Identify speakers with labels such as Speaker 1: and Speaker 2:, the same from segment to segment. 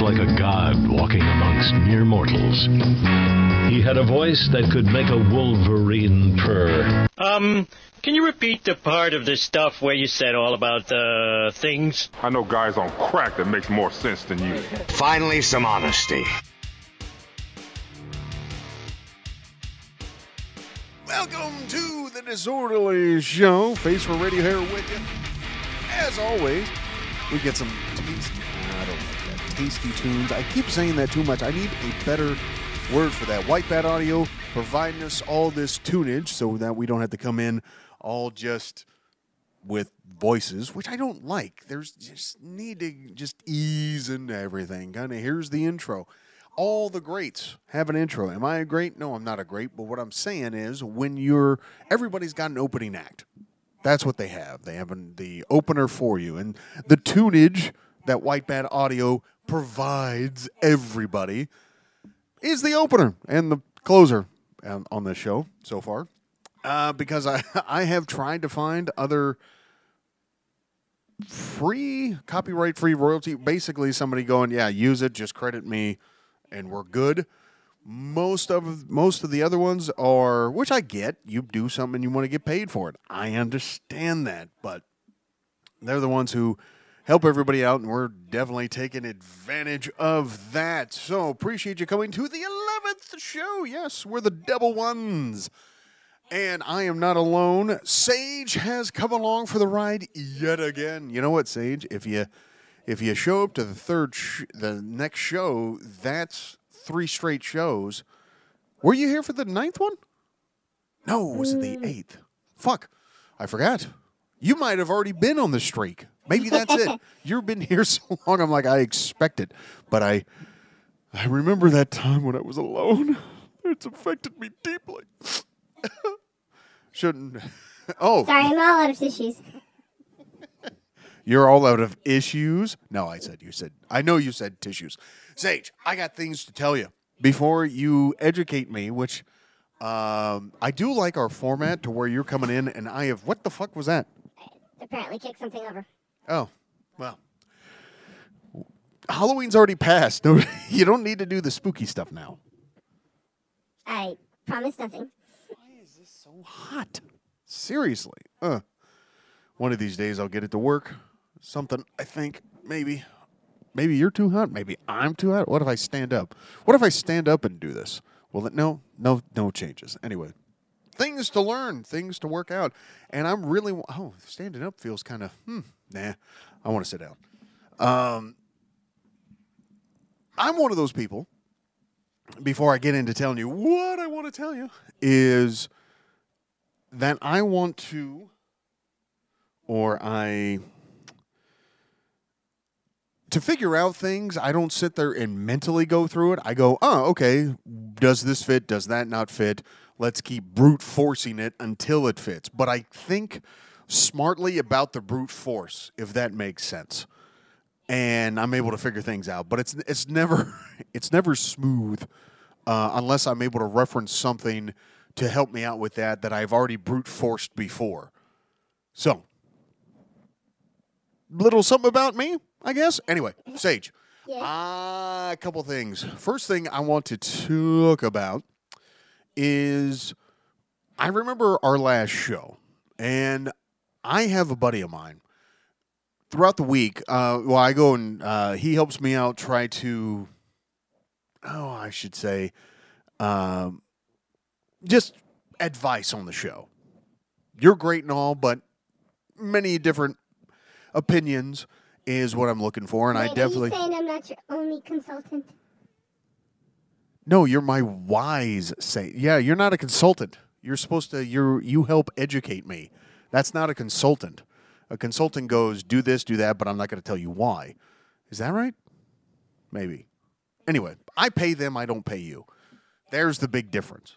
Speaker 1: was like a god walking amongst mere mortals. He had a voice that could make a wolverine purr.
Speaker 2: Um, can you repeat the part of the stuff where you said all about the things?
Speaker 3: I know guys on crack that makes more sense than you.
Speaker 4: Finally, some honesty.
Speaker 5: Welcome to the Disorderly Show. Face for Radio here with you. As always, we get some tasty, tasty tunes. I keep saying that too much. I need a better word for that. White Bat Audio providing us all this tunage so that we don't have to come in all just with voices, which I don't like. There's just need to just ease into everything. Kind of here's the intro. All the greats have an intro. Am I a great? No, I'm not a great. But what I'm saying is, when you're everybody's got an opening act. That's what they have. They have an, the opener for you, and the tunage that White Bat Audio provides everybody is the opener and the closer on, this show so far. Uh, because I I have tried to find other free copyright free royalty. Basically somebody going yeah use it just credit me and we're good. Most of most of the other ones are which i get you do something you want to get paid for it. I understand that but they're the ones who help everybody out and we're definitely taking advantage of that so appreciate you coming to the 11th show yes we're the double ones and I am not alone. Sage has come along for the ride yet again. You know what, Sage? If you if you show up to the third sh- the next show, that's three straight shows. Were you here for the ninth one? No, it was it the mm. eighth? Fuck, I forgot. You might have already been on the streak. Maybe that's it. You've been here so long. I'm like I expect it, but I I remember that time when I was alone. It's affected me deeply. Shouldn't. Oh,
Speaker 6: Sorry, I'm all out of tissues.
Speaker 5: you're all out of issues. No, I said you said. I know you said tissues. Sage, I got things to tell you before you educate me. Which um, I do like our format to where you're coming in and I have. What the fuck was that?
Speaker 6: Apparently, kicked something over.
Speaker 5: Oh, well. Halloween's already passed. No, you don't need to do the spooky stuff now.
Speaker 6: I promise nothing.
Speaker 5: Why is this so hot. Seriously. Uh, one of these days I'll get it to work. Something, I think, maybe. Maybe you're too hot. Maybe I'm too hot. What if I stand up? What if I stand up and do this? Well, no, no, no changes. Anyway, things to learn, things to work out. And I'm really, oh, standing up feels kind of, hmm, nah, I want to sit down. Um, I'm one of those people, before I get into telling you what I want to tell you, is that I want to, or I, to figure out things, I don't sit there and mentally go through it. I go, oh, okay, does this fit? Does that not fit? Let's keep brute forcing it until it fits. But I think smartly about the brute force, if that makes sense. And I'm able to figure things out. But it's it's never it's never smooth uh, unless I'm able to reference something to help me out with that that I've already brute forced before. So, little something about me, I guess. Anyway, Sage,
Speaker 6: Yes.
Speaker 5: uh, a couple things. First thing I want to talk about is I remember our last show, and I have a buddy of mine. Throughout the week, uh, well, I go and uh, he helps me out try to, oh, I should say, um, just advice on the show. You're great and all, but many different opinions is what I'm looking for, and I definitely
Speaker 6: Are you saying I'm not your only consultant?
Speaker 5: no. You're my wise say. Yeah, you're not a consultant. You're supposed to. You you help educate me. That's not a consultant. A consultant goes do this, do that, but I'm not going to tell you why. Is that right? Maybe. Anyway, I pay them. I don't pay you. There's the big difference.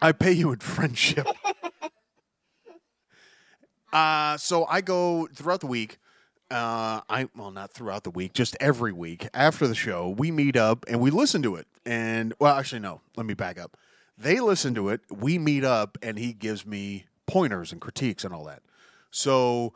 Speaker 5: I pay you in friendship. uh, so I go throughout the week. Uh, I well, not throughout the week, just every week after the show, we meet up and we listen to it. And well, actually, no, let me back up. They listen to it. We meet up, and he gives me pointers and critiques and all that. So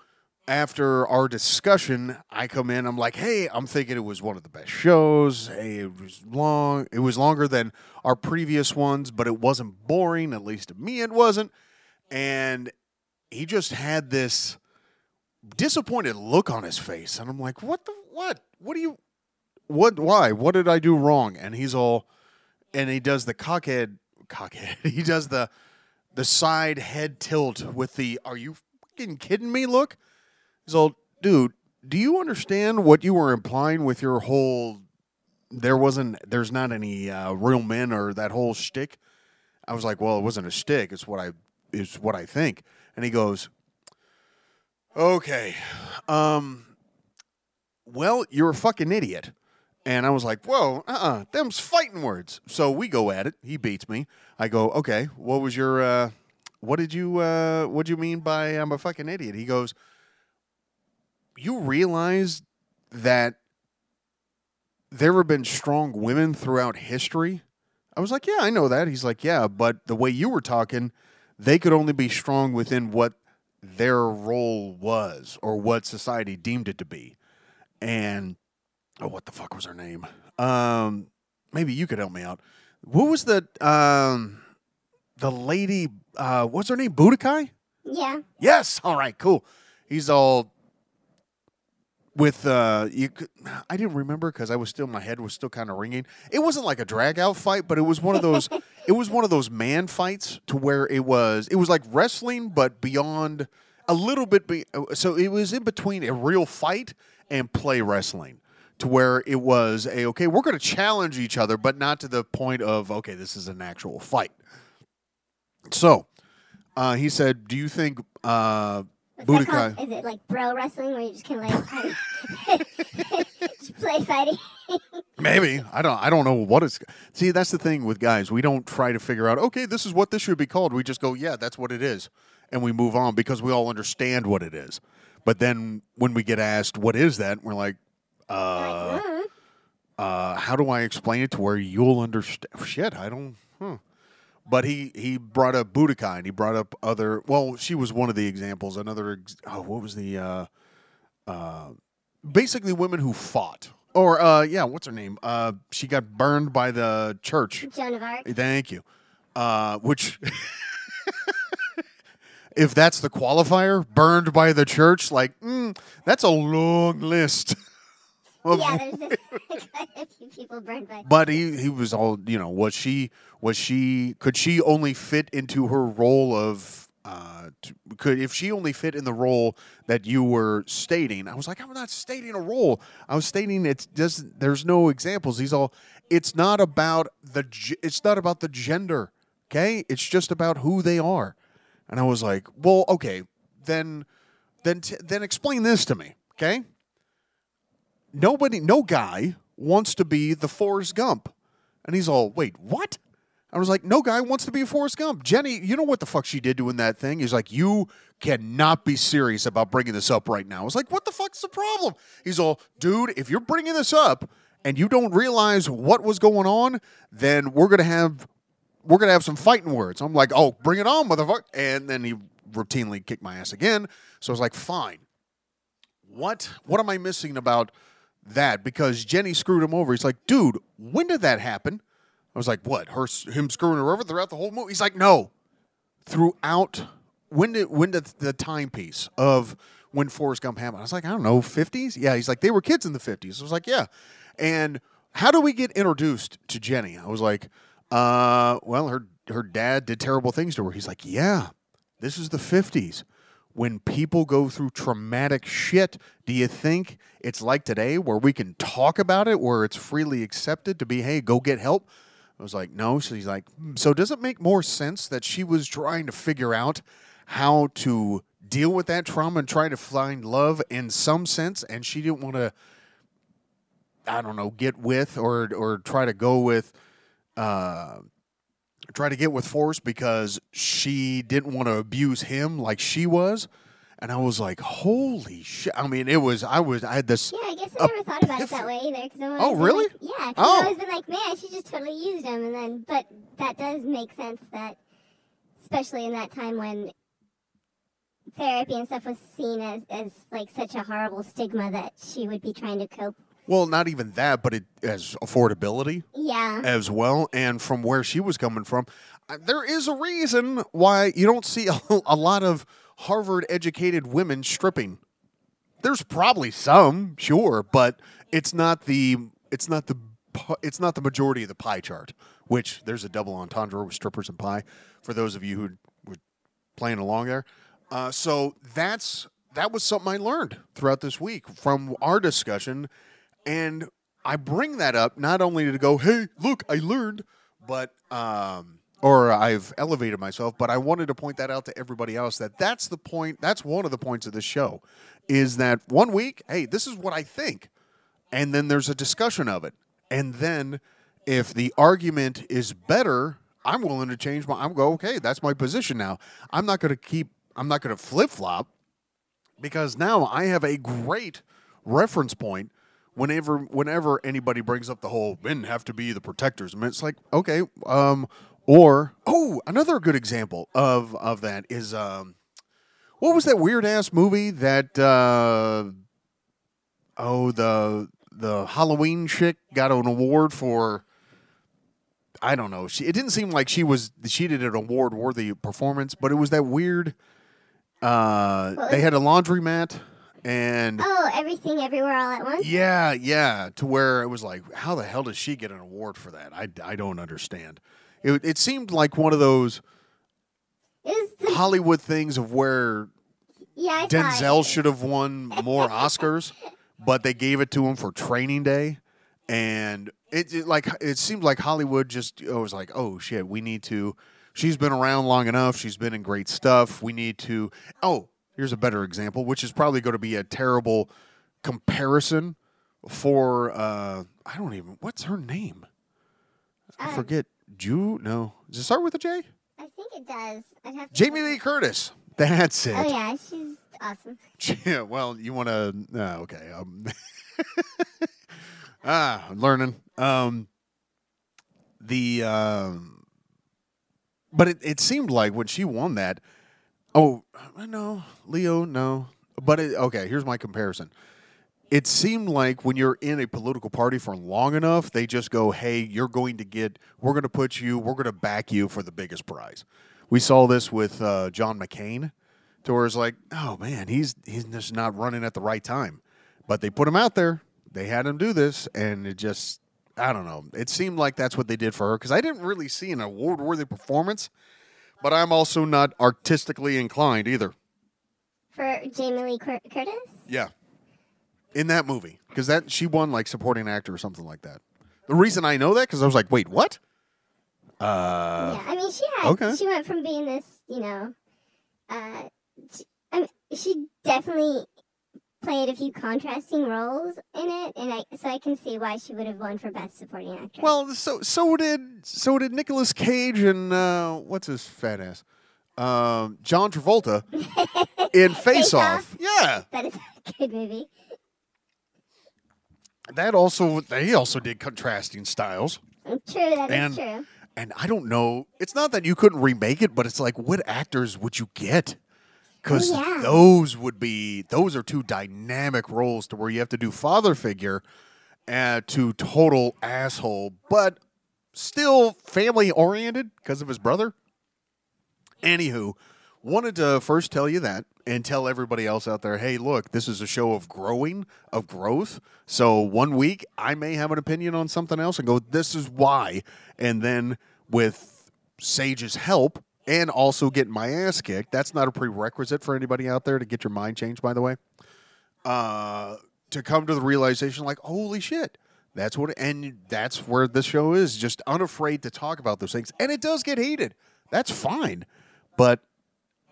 Speaker 5: after our discussion, I come in. I'm like, "Hey, I'm thinking it was one of the best shows. Hey, it was long. It was longer than our previous ones, but it wasn't boring. At least to me, it wasn't." And he just had this disappointed look on his face, and I'm like, "What the what? What do you? What? Why? What did I do wrong?" And he's all, and he does the cockhead, cockhead. He does the the side head tilt with the "Are you fucking kidding me?" look. He's all, dude. Do you understand what you were implying with your whole? There wasn't. There's not any uh, real men or that whole shtick. I was like, well, it wasn't a shtick. It's what I. It's what I think. And he goes, okay, um, well, you're a fucking idiot. And I was like, whoa, uh uh them's fighting words. So we go at it. He beats me. I go, okay, what was your, uh, what did you, uh, what do you mean by I'm a fucking idiot? He goes, you realize that there have been strong women throughout history? I was like, yeah, I know that. He's like, yeah, but the way you were talking, they could only be strong within what their role was or what society deemed it to be. And oh, what the fuck was her name? Um, maybe you could help me out. What was the um, the lady? Uh, what's her name? Boudica?
Speaker 6: Yeah.
Speaker 5: Yes. All right. Cool. He's all with uh you could, I didn't remember because I was still my head was still kind of ringing. It wasn't like a drag out fight, but it was one of those it was one of those man fights to where it was it was like wrestling but beyond a little bit be, so it was in between a real fight and play wrestling to where it was a okay, we're going to challenge each other but not to the point of okay, this is an actual fight. So, uh, he said, "Do you think uh Boudica
Speaker 6: called? Is it like bro wrestling where you just kind of like play fighting?
Speaker 5: Maybe I don't. I don't know what it's. See, that's the thing with guys. We don't try to figure out. Okay, this is what this should be called. We just go, yeah, that's what it is, and we move on because we all understand what it is. But then when we get asked, what is that? We're like, uh, uh, how do I explain it to where you'll understand? Shit, I don't. Huh. But he he brought up Boudica and he brought up other. Well, she was one of the examples. Another. Ex, oh, what was the? Uh, uh, basically, women who fought. Or uh, yeah, what's her name? Uh, she got burned by the church.
Speaker 6: Joan of Arc.
Speaker 5: Thank you. Uh, which, if that's the qualifier, burned by the church, like mm, that's a long list.
Speaker 6: Yeah, there's a few people burned by.
Speaker 5: but he he was all you know. Was she was she could she only fit into her role of uh t- could if she only fit in the role that you were stating? I was like, I'm not stating a role. I was stating it doesn't. There's no examples. He's all. It's not about the. It's not about the gender. Okay, it's just about who they are. And I was like, well, okay, then then t- then explain this to me. Okay nobody, no guy wants to be the Forrest Gump. And he's all, wait, what? I was like, no guy wants to be a Forrest Gump. Jenny, you know what the fuck she did doing that thing? He's like, you cannot be serious about bringing this up right now. I was like, what the fuck's the problem? He's all, dude, if you're bringing this up and you don't realize what was going on, then we're gonna have we're gonna have some fighting words. I'm like, oh, bring it on, motherfucker. And then he routinely kicked my ass again. So I was like, fine. What what am I missing about that? Because Jenny screwed him over. He's like, dude, when did that happen? I was like, what? Her him screwing her over throughout the whole movie? He's like, no. Throughout when did when did the timepiece of when Forrest Gump happened? I was like, I don't know, fifties? Yeah. He's like, they were kids in the fifties. I was like, yeah. And how do we get introduced to Jenny? I was like, uh, well, her her dad did terrible things to her. He's like, yeah, this is the fifties. When people go through traumatic shit, do you think it's like today where we can talk about it, where it's freely accepted to be, hey, go get help? I was like, no. So he's like, "Hmm, so does it make more sense that she was trying to figure out how to deal with that trauma and try to find love in some sense, and she didn't want to, I don't know, get with or or try to go with, uh, try to get with Forrest because she didn't want to abuse him like she was. And I was like, holy shit. I mean, it was, I was, I had this.
Speaker 6: Yeah, I guess I never thought about it that way either. Cause
Speaker 5: Oh, really?
Speaker 6: Like, yeah,
Speaker 5: Oh.
Speaker 6: I've always been like, man, she just totally used him, and then, but that does make sense that, especially in that time when therapy and stuff was seen as, as like such a horrible stigma that she would be trying to cope.
Speaker 5: Well, not even that, but it as affordability
Speaker 6: Yeah.
Speaker 5: as well. And from where she was coming from, uh, there is a reason why you don't see a, a lot of Harvard educated women stripping. There's probably some, sure, but it's not the it's not the it's not the majority of the pie chart. Which there's a double entendre with strippers and pie for those of you who were playing along there. Uh, so that's that was something I learned throughout this week from our discussion, and I bring that up not only to go, "Hey, look, I learned," but um, or I've elevated myself, but I wanted to point that out to everybody else that that's the point. That's one of the points of the show, is that one week, hey, this is what I think, and then there's a discussion of it, and then if the argument is better, I'm willing to change my. I'm go okay. That's my position now. I'm not going to keep. I'm not going to flip flop because now I have a great reference point. Whenever, whenever anybody brings up the whole men have to be the protectors, I mean, it's like okay, um, or oh, another good example of of that is um, what was that weird ass movie that uh, oh the the Halloween chick got an award for I don't know. She it didn't seem like she was she did an award worthy performance, but it was that weird. Uh, they had a laundromat, and
Speaker 6: Oh, everything, everywhere, all at once.
Speaker 5: yeah, yeah, to where it was like, how the hell does she get an award for that? I, I don't understand. It it seemed like one of those
Speaker 6: the,
Speaker 5: Hollywood things of where
Speaker 6: yeah, I
Speaker 5: Denzel should have won more Oscars, but they gave it to him for Training Day, and it, it like it seemed like Hollywood just it was like, oh shit, we need to. She's been around long enough. She's been in great stuff. We need to. Oh, here's a better example, which is probably going to be a terrible comparison for. uh I don't even. What's her name? I
Speaker 6: Uh,
Speaker 5: forget. Ju? No. Does it start with a J?
Speaker 6: I think it does. I'd have
Speaker 5: Jamie Lee Curtis. That's it.
Speaker 6: Oh yeah, she's awesome.
Speaker 5: Yeah, well, you want to? Uh, okay. Um, ah, I'm learning. Um, the um, but it, it seemed like when she won that. Oh no, Leo, no. But it, okay, here's my comparison. It seemed like when you're in a political party for long enough, they just go, "Hey, you're going to get. We're going to put you. We're going to back you for the biggest prize." We saw this with uh, John McCain to where it's like, oh man, he's he's just not running at the right time. But they put him out there. They had him do this, and it just I don't know. It seemed like that's what they did for her because I didn't really see an award worthy performance. But I'm also not artistically inclined either.
Speaker 6: For Jamie Lee Cur- Curtis?
Speaker 5: Yeah, in that movie because that she won like supporting actor or something like that. The reason I know that because I was like, wait, what? Uh,
Speaker 6: yeah, I mean, she had.
Speaker 5: okay.
Speaker 6: She went from being this, you know, uh, she, I mean, she definitely played a few contrasting roles in it, and I so I can see why she would have won for best supporting actress.
Speaker 5: Well, so so did so did Nicolas Cage and uh, what's his fat ass, um, John Travolta in Face
Speaker 6: Face
Speaker 5: Off.
Speaker 6: Off.
Speaker 5: Yeah,
Speaker 6: that is a good movie.
Speaker 5: that also they also did contrasting styles,
Speaker 6: True, that is
Speaker 5: And-
Speaker 6: true.
Speaker 5: and I don't know. It's not that you couldn't remake it, but it's like what actors would you get? Because
Speaker 6: Oh, yeah.
Speaker 5: those would be those are two dynamic roles to where you have to do father figure uh, to total asshole, but still family oriented because of his brother. Anywho, wanted to first tell you that and tell everybody else out there, hey, look, this is a show of growing, of growth. So one week I may have an opinion on something else and go, this is why. And then with Sage's help and also get my ass kicked, that's not a prerequisite for anybody out there to get your mind changed, by the way. Uh, to come to the realization, like, holy shit. That's what, and that's where this show is just unafraid to talk about those things. And it does get heated. That's fine. But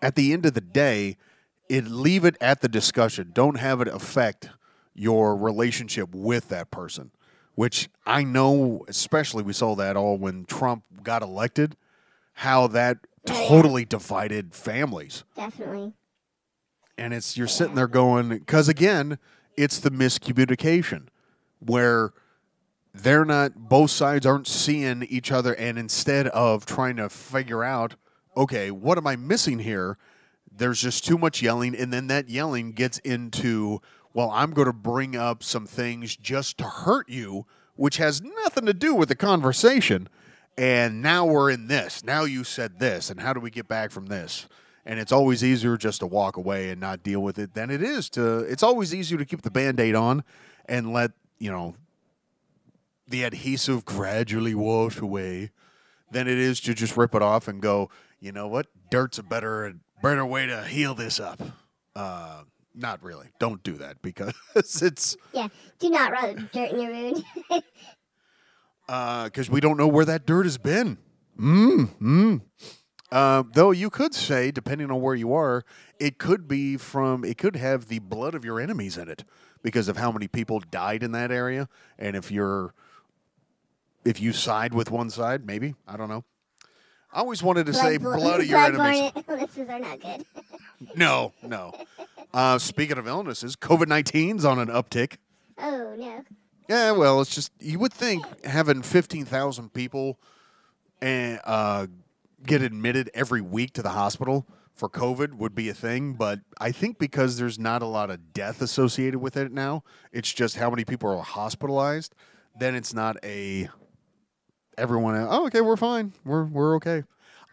Speaker 5: at the end of the day, it leave it at the discussion. Don't have it affect your relationship with that person. Which I know, especially we saw that all when Trump got elected, how that totally divided families.
Speaker 6: Definitely.
Speaker 5: And it's you're sitting there going, because again, it's the miscommunication where they're not both sides aren't seeing each other and instead of trying to figure out okay what am i missing here there's just too much yelling, and then that yelling gets into, well, I'm going to bring up some things just to hurt you, which has nothing to do with the conversation. And now we're in this. Now you said this, and how do we get back from this? And it's always easier just to walk away and not deal with it than it is to. It's always easier to keep the band aid on and let, you know, the adhesive gradually wash away than it is to just rip it off and go, you know what? Dirt's a better better way to heal this up. Uh, not really. Don't do that because it's
Speaker 6: Yeah. Do not rub dirt in your wound.
Speaker 5: because we don't know where that dirt has been. Mm, mm. Uh, though you could say, depending on where you are, it could be from, it could have the blood of your enemies in it because of how many people died in that area. And if you're, if you side with one side, maybe I don't know. I always wanted to say
Speaker 6: Blood-
Speaker 5: blood of your enemies.
Speaker 6: illnesses are not good.
Speaker 5: No, no. Uh, speaking of illnesses, COVID 19's on an uptick.
Speaker 6: Oh no.
Speaker 5: Yeah, well, it's just you would think having fifteen thousand people and uh, get admitted every week to the hospital for COVID would be a thing, but I think because there's not a lot of death associated with it now, it's just how many people are hospitalized. Then it's not a everyone. Oh, okay, we're fine. We're we're okay.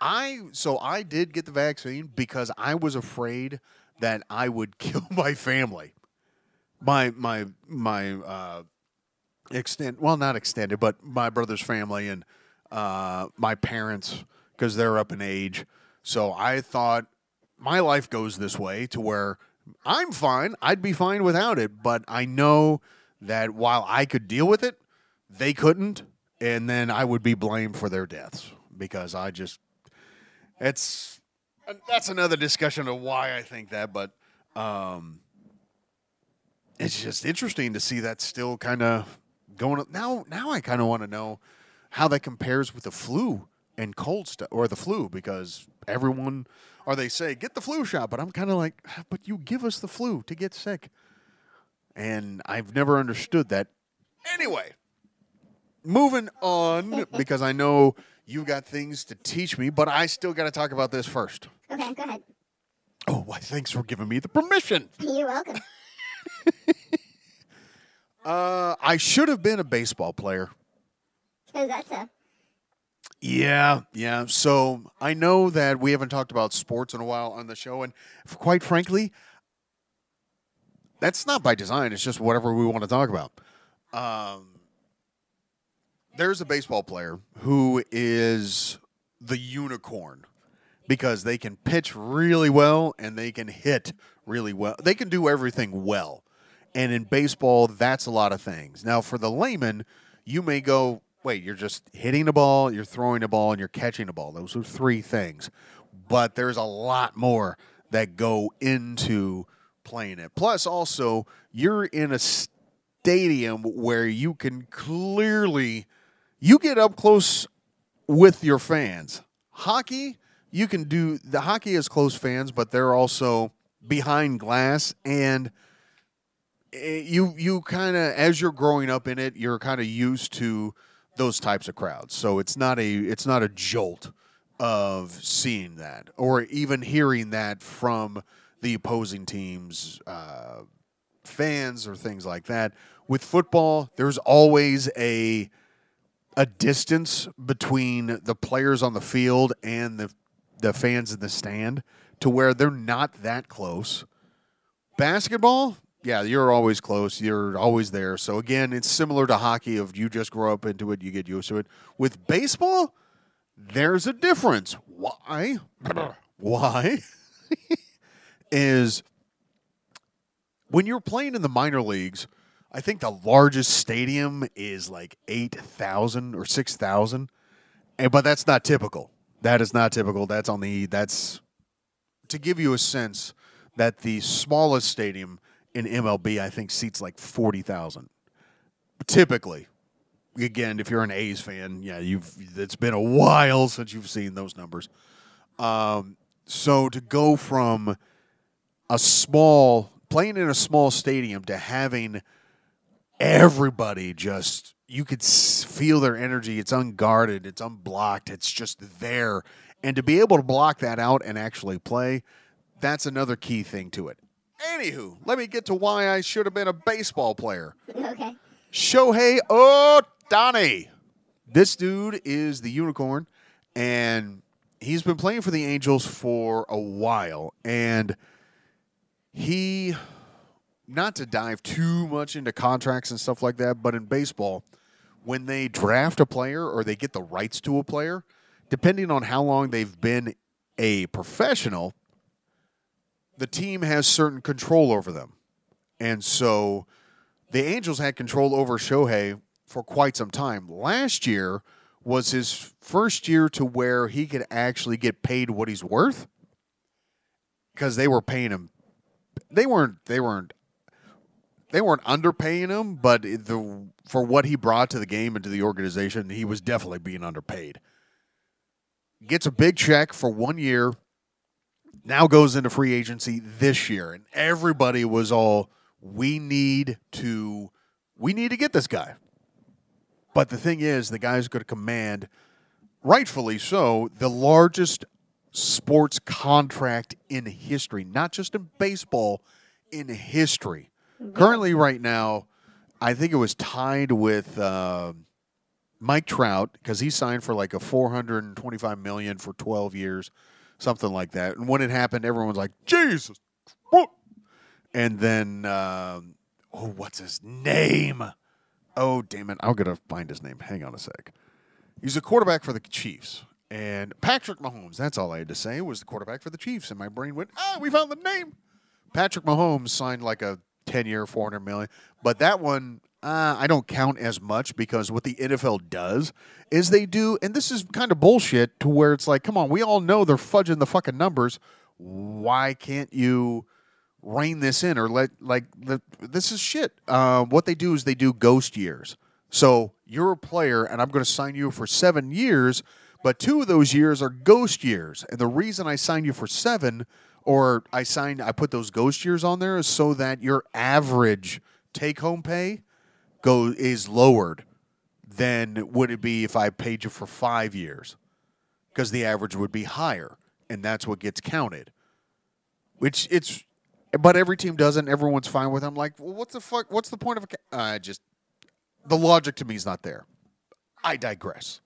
Speaker 5: I so I did get the vaccine because I was afraid that I would kill my family. My my my uh, extend well not extended but my brother's family and uh, my parents because they're up in age. So i thought my life goes this way to where i'm fine i'd be fine without it but i know that while i could deal with it they couldn't and then i would be blamed for their deaths because i just it's that's another discussion of why i think that but um it's just interesting to see that still kind of going. Now, now I kind of want to know how that compares with the flu and cold stuff or the flu because everyone or they say get the flu shot, but I'm kind of like, "Ah, but you give us the flu to get sick, and I've never understood that. Anyway, moving on because I know you got things to teach me, but I still got to talk about this first.
Speaker 6: Okay, go ahead.
Speaker 5: Oh, why? Thanks for giving me the permission.
Speaker 6: You're welcome.
Speaker 5: Uh, I should have been a baseball player.
Speaker 6: Because that's a
Speaker 5: Yeah, yeah. So I know that we haven't talked about sports in a while on the show, and quite frankly, that's not by design. It's just whatever we want to talk about. Um, there's a baseball player who is the unicorn because they can pitch really well and they can hit really well. They can do everything well. And in baseball, that's a lot of things. Now, for the layman, you may go, wait, you're just hitting the ball, you're throwing the ball, and you're catching the ball. Those are three things. But there's a lot more that go into playing it. Plus, also, you're in a stadium where you can clearly you get up close with your fans. Hockey, you can do the hockey is close fans, but they're also behind glass and you you kind of as you're growing up in it, you're kind of used to those types of crowds. So it's not a it's not a jolt of seeing that or even hearing that from the opposing team's uh, fans or things like that. With football, there's always a a distance between the players on the field and the the fans in the stand to where they're not that close. Basketball, yeah, you're always close. You're always there. So again, it's similar to hockey of you just grow up into it, you get used to it. With baseball, there's a difference. Why? Why? is when you're playing in the minor leagues, I think the largest stadium is like 8,000 or 6,000. And but that's not typical. That is not typical. That's on the that's to give you a sense that the smallest stadium in MLB I think seats like 40,000. Typically. Again, if you're an A's fan, yeah, you've it's been a while since you've seen those numbers. Um, so to go from a small playing in a small stadium to having everybody just you could feel their energy it's unguarded it's unblocked it's just there and to be able to block that out and actually play That's another key thing to it. Anywho, let me get to why I should have been a baseball player.
Speaker 6: Okay.
Speaker 5: Shohei Ohtani. This dude is the unicorn, and he's been playing for the Angels for a while. And he, not to dive too much into contracts and stuff like that, but in baseball, when they draft a player or they get the rights to a player, depending on how long they've been a professional, the team has certain control over them. And so the Angels had control over Shohei for quite some time. Last year was his first year to where he could actually get paid what he's worth because they were paying him. They weren't. They weren't. They weren't underpaying him, but the for what he brought to the game and to the organization, he was definitely being underpaid. Gets a big check for one year. Now goes into free agency this year, and everybody was all, "We need to, we need to get this guy." But the thing is, the guy's going to command, rightfully so, the largest sports contract in history, not just in baseball, in history. Currently, right now, I think it was tied with uh, Mike Trout because he signed for like a 425 million for 12 years, something like that. And when it happened, everyone's like, "Jesus!" And then, um oh, what's his name? Oh, damn it! I'm gonna find his name. Hang on a sec. He's a quarterback for the Chiefs. And Patrick Mahomes, that's all I had to say, was the quarterback for the Chiefs. And my brain went, ah, we found the name. Patrick Mahomes signed like a 10 year, 400 million. But that one, uh, I don't count as much because what the NFL does is they do, and this is kind of bullshit to where it's like, come on, we all know they're fudging the fucking numbers. Why can't you rein this in or let, like, the, this is shit. Uh, what they do is they do ghost years. So you're a player, and I'm going to sign you for seven years, but two of those years are ghost years. And the reason I signed you for seven, or I signed, I put those ghost years on there, is so that your average take home pay go is lowered than would it be if I paid you for five years, because the average would be higher, and that's what gets counted. Which it's, but every team doesn't. Everyone's fine with. it. I'm like, well, what's the fuck? What's the point of a? I just the logic to me is not there. I digress.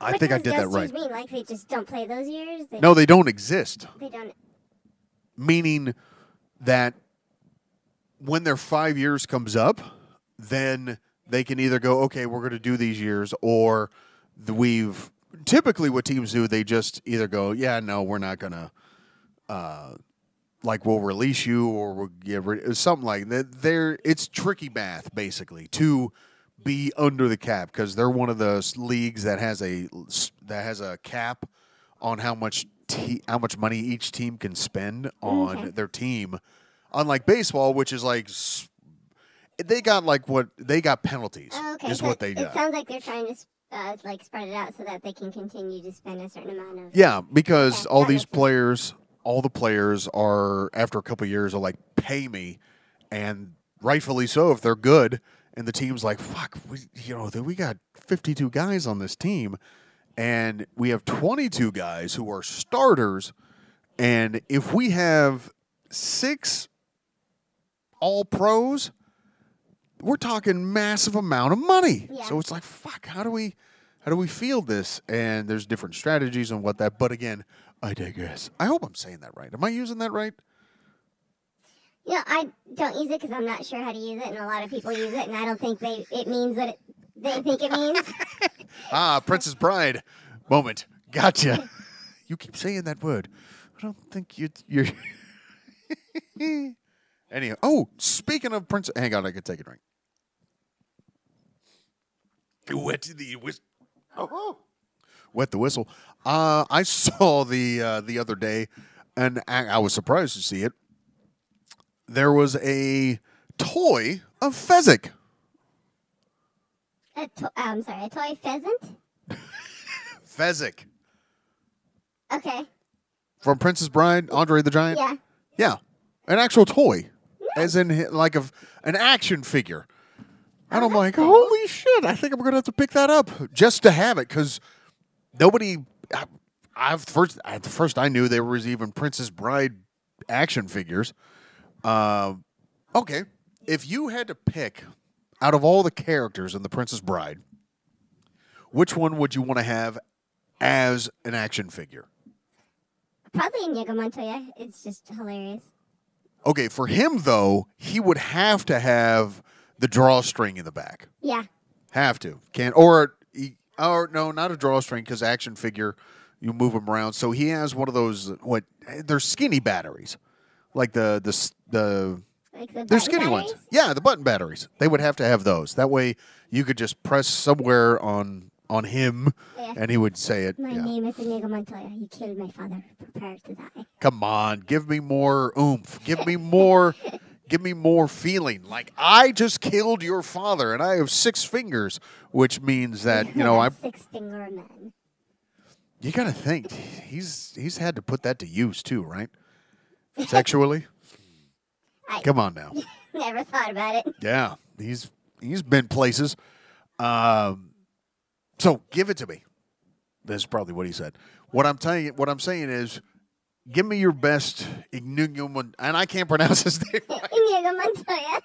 Speaker 5: I think I did that right.
Speaker 6: Mean like they just don't play those years? They,
Speaker 5: No, they don't exist.
Speaker 6: they don't.
Speaker 5: Meaning that when their five years comes up, then they can either go, okay, we're going to do these years, or the, we've typically what teams do, they just either go, yeah, no, we're not going to, uh, like we'll release you or we'll get rid, something like that. They're it's tricky math basically to be under the cap because they're one of those leagues that has a that has a cap on how much te- how much money each team can spend on
Speaker 6: Okay.
Speaker 5: their team. Unlike baseball, which is like they got like what they got penalties
Speaker 6: Oh, okay.
Speaker 5: is
Speaker 6: so
Speaker 5: what they do.
Speaker 6: it
Speaker 5: do.
Speaker 6: sounds like they're trying to uh, like spread it out so that they can continue to spend a certain amount of.
Speaker 5: Yeah, because
Speaker 6: Okay,
Speaker 5: all these
Speaker 6: makes sense.
Speaker 5: players, all the players are after a couple of years are like, pay me, and rightfully so if they're good. And the team's like, fuck, we, you know, we got 52 guys on this team, and we have 22 guys who are starters. And if we have six all pros, we're talking massive amount of money.
Speaker 6: Yeah.
Speaker 5: So it's like, fuck, how do we how do we field this? And there's different strategies and what that. But again, I digress. I hope I'm saying that right. Am I using that right?
Speaker 6: Know, I don't use it because I'm not sure how to use it, and a lot of people use it, and I don't think they it means what it, they think it means.
Speaker 5: Ah, Princess Bride moment. Gotcha. you keep saying that word. I don't think you, you're. Anyhow, oh, speaking of Princess, hang on, I can take a drink. Wet the whistle. Oh. Wet the whistle. Uh, I saw the uh, the other day, and I, I was surprised to see it. There was a toy of Fezzik.
Speaker 6: a to- I'm sorry, a toy pheasant.
Speaker 5: Fezzik
Speaker 6: Okay.
Speaker 5: from Princess Bride, Andre the Giant.
Speaker 6: Yeah.
Speaker 5: Yeah, an actual toy, as in like a an action figure. And I'm like, holy shit! I think I'm gonna have to pick that up just to have it because nobody. I, I've first at the first I knew there was even Princess Bride action figures. Um, okay, if you had to pick out of all the characters in the Princess Bride, which one would you want to have as an action figure?
Speaker 6: Probably Inigo Montoya. It's just hilarious.
Speaker 5: Okay, for him though, he would have to have the drawstring in the back.
Speaker 6: Yeah.
Speaker 5: Have to. Can't or or no, not a drawstring because action figure you move them around. So he has one of those what they're skinny batteries, like the the the
Speaker 6: Like the
Speaker 5: they're skinny
Speaker 6: batteries?
Speaker 5: ones. Yeah, the button batteries. They would have to have those. That way you could just press somewhere on on him
Speaker 6: Yeah.
Speaker 5: and he would say it.
Speaker 6: My
Speaker 5: Yeah.
Speaker 6: name is Inigo Montoya. You killed my father. Prepare to die.
Speaker 5: Come on, give me more oomph. Give me more give me more feeling. Like I just killed your father and I have six fingers, which means that, you know, I
Speaker 6: six finger man.
Speaker 5: you got to think he's he's had to put that to use too, right? Sexually?
Speaker 6: I
Speaker 5: Come on now.
Speaker 6: never thought about it.
Speaker 5: Yeah, he's he's been places. Um, so give it to me. That's probably what he said. What I'm telling you, what I'm saying is, give me your best Mon- and I can't pronounce his name. Right.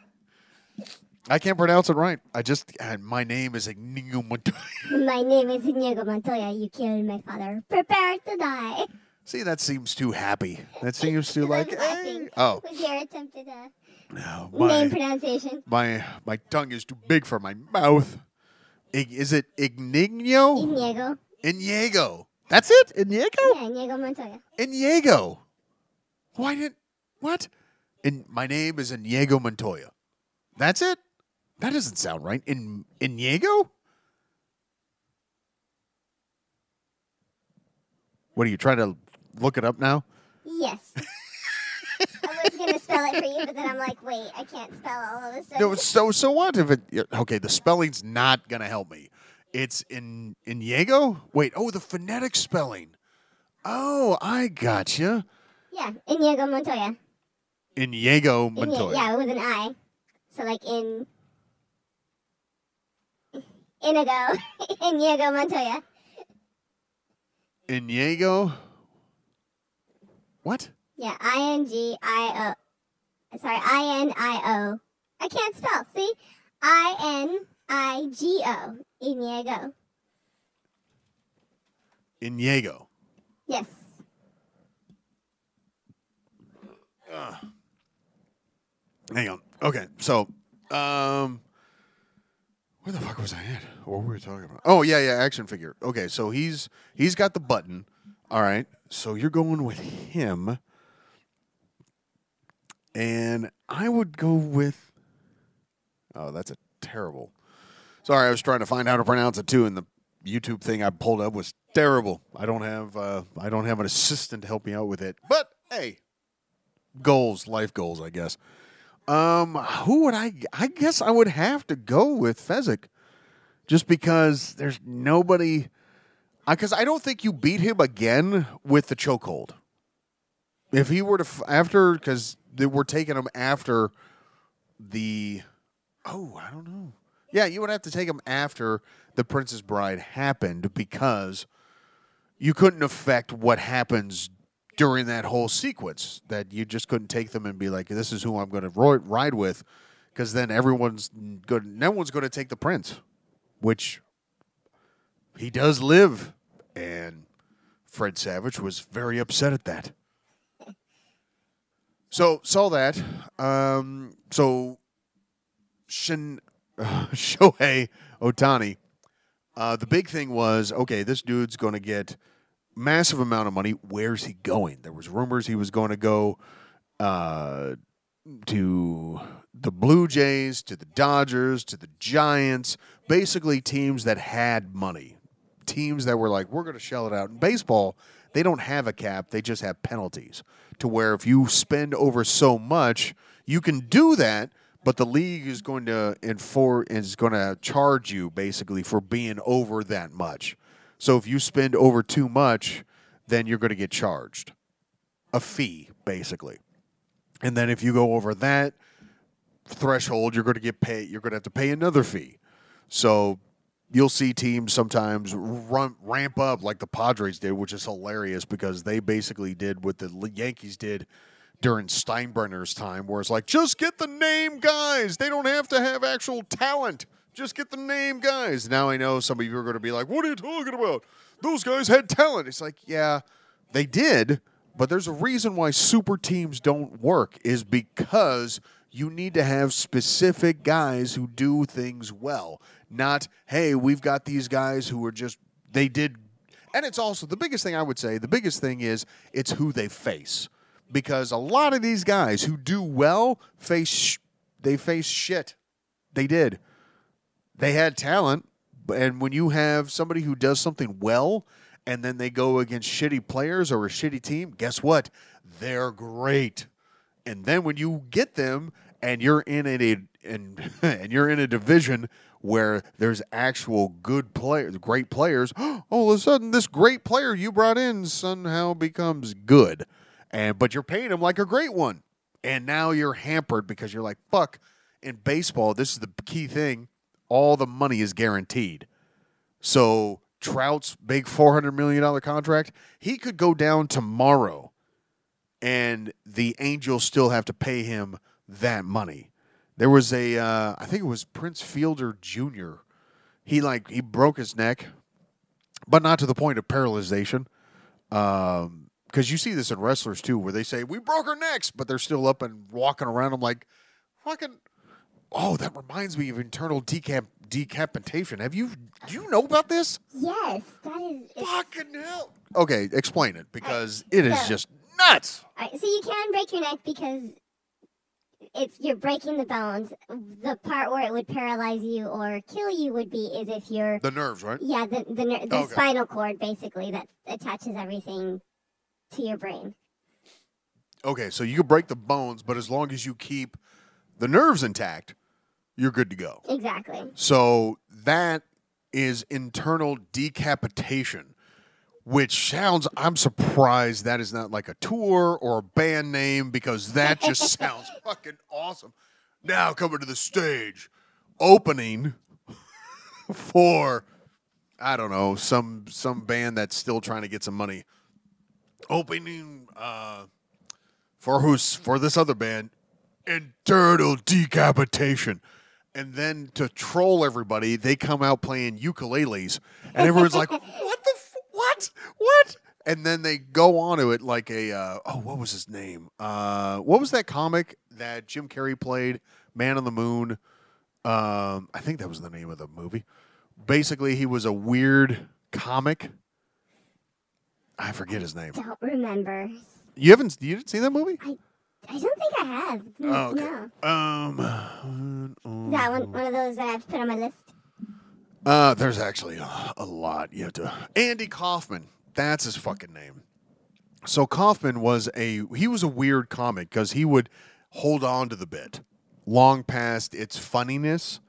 Speaker 5: I can't pronounce it right. I just and my name is Inigo Montoya.
Speaker 6: My name is Inigo Montoya. You killed my father. Prepare to die.
Speaker 5: See, that seems too happy. That seems too like. Hey. Oh,
Speaker 6: with your attempted uh,
Speaker 5: no,
Speaker 6: name
Speaker 5: my
Speaker 6: pronunciation.
Speaker 5: my my tongue is too big for my mouth. Is it Ignigno?
Speaker 6: Inigo.
Speaker 5: Inigo. That's it. Inigo.
Speaker 6: Yeah, Inigo Montoya.
Speaker 5: Inigo. Why did what? In my name is Inigo Montoya. That's it. That doesn't sound right. In Inigo. What are you trying to look it up now?
Speaker 6: Yes. I was gonna spell it for you, but then I'm like, wait, I can't spell all of this.
Speaker 5: No, so so what if it? Okay, the spelling's not gonna help me. It's in in Inigo. Wait, oh, the phonetic spelling. Oh, I gotcha.
Speaker 6: Yeah, Inigo Montoya.
Speaker 5: Inigo
Speaker 6: Ini-
Speaker 5: Montoya.
Speaker 6: yeah, with an I. So like in Inigo, Inigo Montoya.
Speaker 5: Inigo. What?
Speaker 6: Yeah, I N G I O. Sorry, I N I O. I can't spell. See, I N I G O. Inigo.
Speaker 5: Inigo.
Speaker 6: Yes.
Speaker 5: Hang on. Okay, so um, where the fuck was I at? What were we talking about? Oh yeah, yeah, action figure. Okay, so he's he's got the button. All right, so you're going with him, and I would go with. Oh, that's a terrible. Sorry, I was trying to find how to pronounce it too, and the YouTube thing I pulled up was terrible. I don't have uh, I don't have an assistant to help me out with it. But hey, goals, life goals, I guess. Um, who would I? I guess I would have to go with Fezzik, just because there's nobody. Because I don't think you beat him again with the chokehold. If he were to after, because they were taking them after the. Oh, I don't know. Yeah, you would have to take them after the Princess Bride happened because you couldn't affect what happens during that whole sequence. That you just couldn't take them and be like, "This is who I'm going to ro- ride with," because then everyone's good. No one's going to take the prince, which he does live, and Fred Savage was very upset at that. So saw that. Um, so Shin, uh, Shohei Ohtani. Uh, the big thing was okay. This dude's going to get massive amount of money. Where's he going? There was rumors he was going to go uh, to the Blue Jays, to the Dodgers, to the Giants. Basically, teams that had money, teams that were like, we're going to shell it out. In baseball, they don't have a cap; they just have penalties. To where if you spend over so much, you can do that. But the league is going to enforce is going to charge you basically for being over that much. So if you spend over too much, then you're going to get charged a fee, basically. And then if you go over that threshold, you're going to get paid. You're going to have to pay another fee. So you'll see teams sometimes run, ramp up like the Padres did, which is hilarious because they basically did what the Yankees did during Steinbrenner's time, where it's like, just get the name guys. They don't have to have actual talent. Just get the name guys. Now I know some of you are going to be like, what are you talking about? Those guys had talent. It's like, yeah, they did, but there's a reason why super teams don't work is because you need to have specific guys who do things well. Not, hey, we've got these guys who are just they did and it's also the biggest thing I would say, the biggest thing is it's who they face. Because a lot of these guys who do well face they face shit. They did. They had talent, and when you have somebody who does something well and then they go against shitty players or a shitty team, guess what? They're great. And then when you get them and you're in a and and you're in a division where there's actual good players, great players, all of a sudden this great player you brought in somehow becomes good. And but you're paying him like a great one. And now you're hampered because you're like, fuck, in baseball, this is the key thing. All the money is guaranteed. So Trout's big four hundred million dollar contract, he could go down tomorrow, and the Angels still have to pay him that money. There was a, uh, I think it was Prince Fielder Jr. He like he broke his neck, but not to the point of paralyzation. Um, because you see this in wrestlers too, where they say we broke our necks, but they're still up and walking around. I'm like, fucking. Oh, that reminds me of internal decap decapitation. Have you do you know about this?
Speaker 6: Yes, that is.
Speaker 5: Fucking hell. Okay, explain it because it is
Speaker 6: so-
Speaker 5: just nuts.
Speaker 6: All right, so you can break your neck because it's you're breaking the bones. The part where it would paralyze you or kill you would be is if you're
Speaker 5: The nerves, right?
Speaker 6: yeah the the, ner- the
Speaker 5: Okay.
Speaker 6: spinal cord basically that attaches everything to your brain.
Speaker 5: Okay, so you can break the bones, but as long as you keep the nerves intact, you're good to go.
Speaker 6: Exactly.
Speaker 5: So that is internal decapitation, which sounds, I'm surprised that is not like a tour or a band name because that just sounds fucking awesome. Now coming to the stage, opening for, I don't know, some some band that's still trying to get some money. Opening uh, for who's for this other band, internal decapitation. And then to troll everybody, they come out playing ukuleles, and everyone's like, "What the what what?" And then they go on to it like a uh, oh, what was his name? Uh, what was that comic that Jim Carrey played? Man on the Moon. Um, I think that was the name of the movie. Basically, he was a weird comic. I forget his name.
Speaker 6: Don't remember.
Speaker 5: You haven't you didn't see that movie?
Speaker 6: I don't think I have.
Speaker 5: Oh, okay.
Speaker 6: No.
Speaker 5: Um,
Speaker 6: Is that one, one of those that I have to put on my list?
Speaker 5: Uh, there's actually a, lot. You have to. Andy Kaufman. That's his fucking name. So Kaufman was a he was a weird comic because he would hold on to the bit long past its funniness,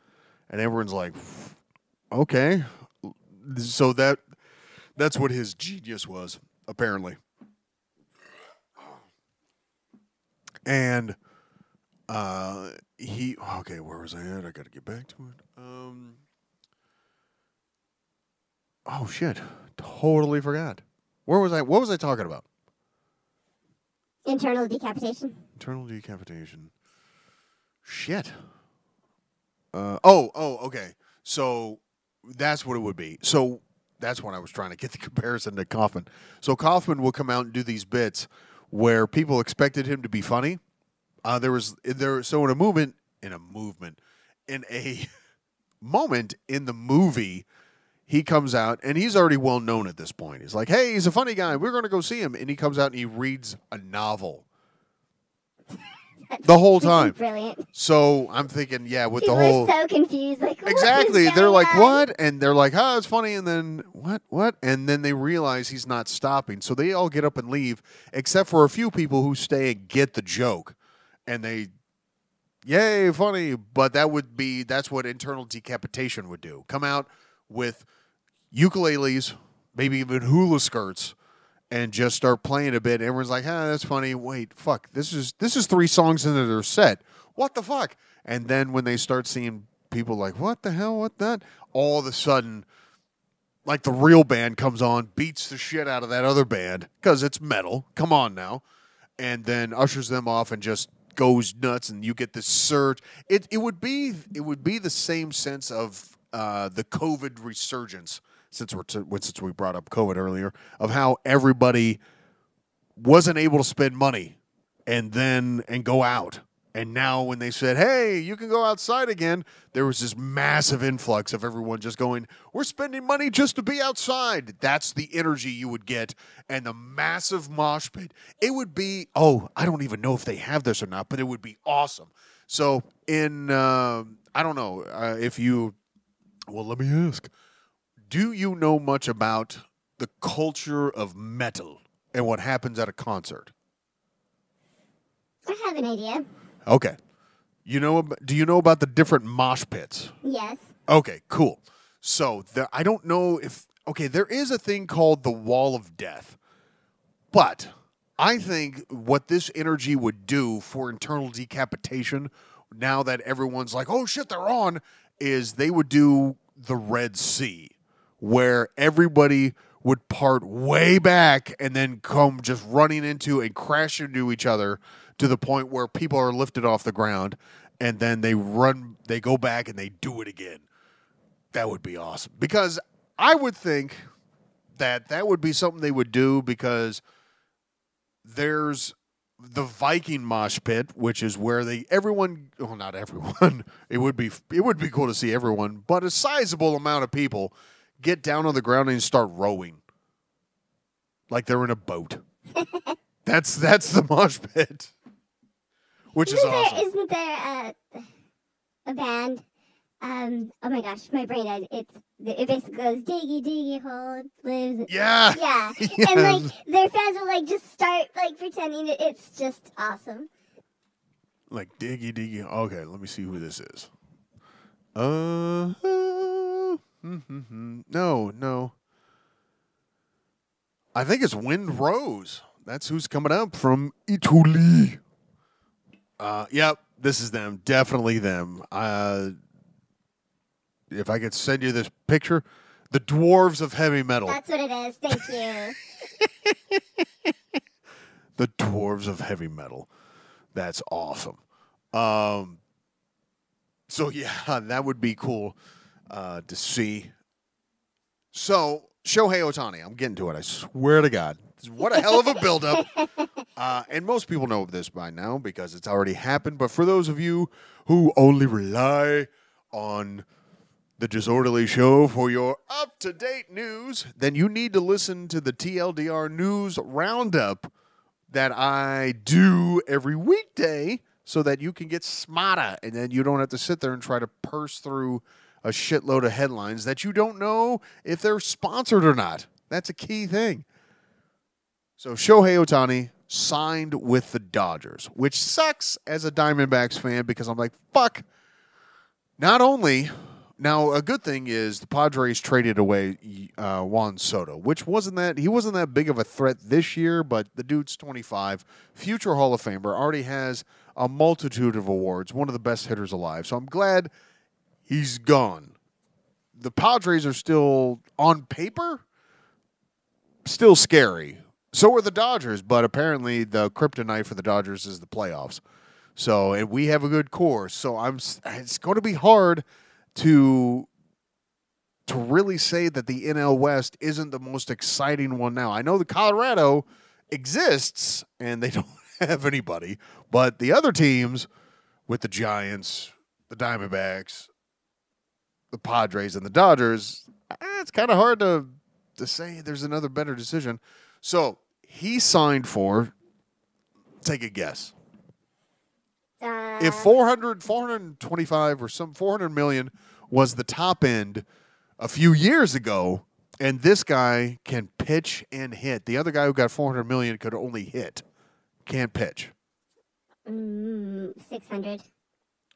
Speaker 5: and everyone's like, okay. So that that's what his genius was apparently. And uh, he okay. Where was I at? I got to get back to it. Um. Oh shit! Totally forgot. Where was I? What was I talking about?
Speaker 6: Internal decapitation.
Speaker 5: Internal decapitation. Shit. Uh, oh, oh, okay. So that's what it would be. So that's when I was trying to get the comparison to Kaufman. So Kaufman will come out and do these bits where people expected him to be funny. Uh, there was there so in a movement in a movement in a moment in the movie he comes out and he's already well known at this point. He's like, "Hey, he's a funny guy. We're going to go see him." And he comes out and he reads a novel the whole time.
Speaker 6: Brilliant.
Speaker 5: So I'm thinking, yeah, with
Speaker 6: People
Speaker 5: the whole
Speaker 6: so confused. Like
Speaker 5: exactly, they're like,
Speaker 6: on?
Speaker 5: "What?" And they're like, "Oh, it's funny." And then what? What? And then they realize he's not stopping. So they all get up and leave, except for a few people who stay and get the joke, and they. Yay, funny, but that would be that's what internal decapitation would do. Come out with ukuleles, maybe even hula skirts, and just start playing a bit. Everyone's like, "Ah, that's funny." Wait, fuck, this is this is three songs into their set. What the fuck? And then when they start seeing people like, what the hell? What that? All of a sudden, like the real band comes on, beats the shit out of that other band because it's metal. Come on now, and then ushers them off and just goes nuts, and you get this surge. It it would be it would be the same sense of uh, the COVID resurgence since we're since we brought up COVID earlier of how everybody wasn't able to spend money and then and go out. And now when they said, "Hey, you can go outside again," there was this massive influx of everyone just going, "We're spending money just to be outside." That's the energy you would get and the massive mosh pit. It would be, oh, I don't even know if they have this or not, but it would be awesome. So in uh, I don't know uh, if you well, let me ask. Do you know much about the culture of metal and what happens at a concert?
Speaker 6: I have an idea.
Speaker 5: Okay. You know do you know about the different mosh pits?
Speaker 6: Yes.
Speaker 5: Okay, cool. So the, I don't know if okay, there is a thing called the wall of death. But I think what this energy would do for internal decapitation now that everyone's like, "Oh shit, they're on," is they would do the Red Sea where everybody would part way back and then come just running into and crash into each other to the point where people are lifted off the ground and then they run they go back and they do it again. That would be awesome. Because i would think that that would be something they would do because there's the viking mosh pit which is where they everyone well not everyone. It would be it would be cool to see everyone but a sizable amount of people get down on the ground and start rowing like they're in a boat that's that's the mosh pit which is
Speaker 6: isn't
Speaker 5: awesome
Speaker 6: there isn't there a, a band? Um. Oh my gosh, my brain. It's it basically goes diggy diggy hole lives.
Speaker 5: yeah
Speaker 6: Yeah, and like their fans will like just start like pretending that it's just awesome.
Speaker 5: like diggy diggy. Okay, let me see who this is. Uh, uh, mm-hmm. no, no. I think it's Wind Rose. That's who's coming up from Italy. Uh, yep, this is them. Definitely them. Uh, if I could send you this picture, the dwarves of heavy metal.
Speaker 6: That's what it is. Thank you.
Speaker 5: the dwarves of heavy metal. That's awesome. Um, so yeah, that would be cool uh, to see. So Shohei Ohtani, I'm getting to it. I swear to God, what a hell of a buildup. uh, and most people know of this by now because it's already happened. But for those of you who only rely on the Disorderly Show for your up to date news, then you need to listen to the TLDR News Roundup that I do every weekday so that you can get smarter and then you don't have to sit there and try to purse through a shitload of headlines that you don't know if they're sponsored or not. That's a key thing. So Shohei Ohtani signed with the Dodgers, which sucks as a Diamondbacks fan because I'm like, fuck. Not only now, a good thing is the Padres traded away uh, Juan Soto, which wasn't that he wasn't that big of a threat this year, but the dude's 25, future Hall of Famer, already has a multitude of awards, one of the best hitters alive. So I'm glad he's gone. The Padres are still on paper, still scary. So are the Dodgers, but apparently the kryptonite for the Dodgers is the playoffs. So and we have a good core. So I'm. It's going to be hard to to really say that the NL West isn't the most exciting one now. I know the Colorado exists and they don't have anybody, but the other teams with the Giants, the Diamondbacks, the Padres, and the Dodgers, eh, it's kind of hard to to say there's another better decision. So he signed for. Take a guess.
Speaker 6: Uh,
Speaker 5: If 400, 425 or some 400 million was the top end a few years ago, and this guy can pitch and hit. The other guy who got 400 million could only hit, can't pitch.
Speaker 6: mm, six hundred.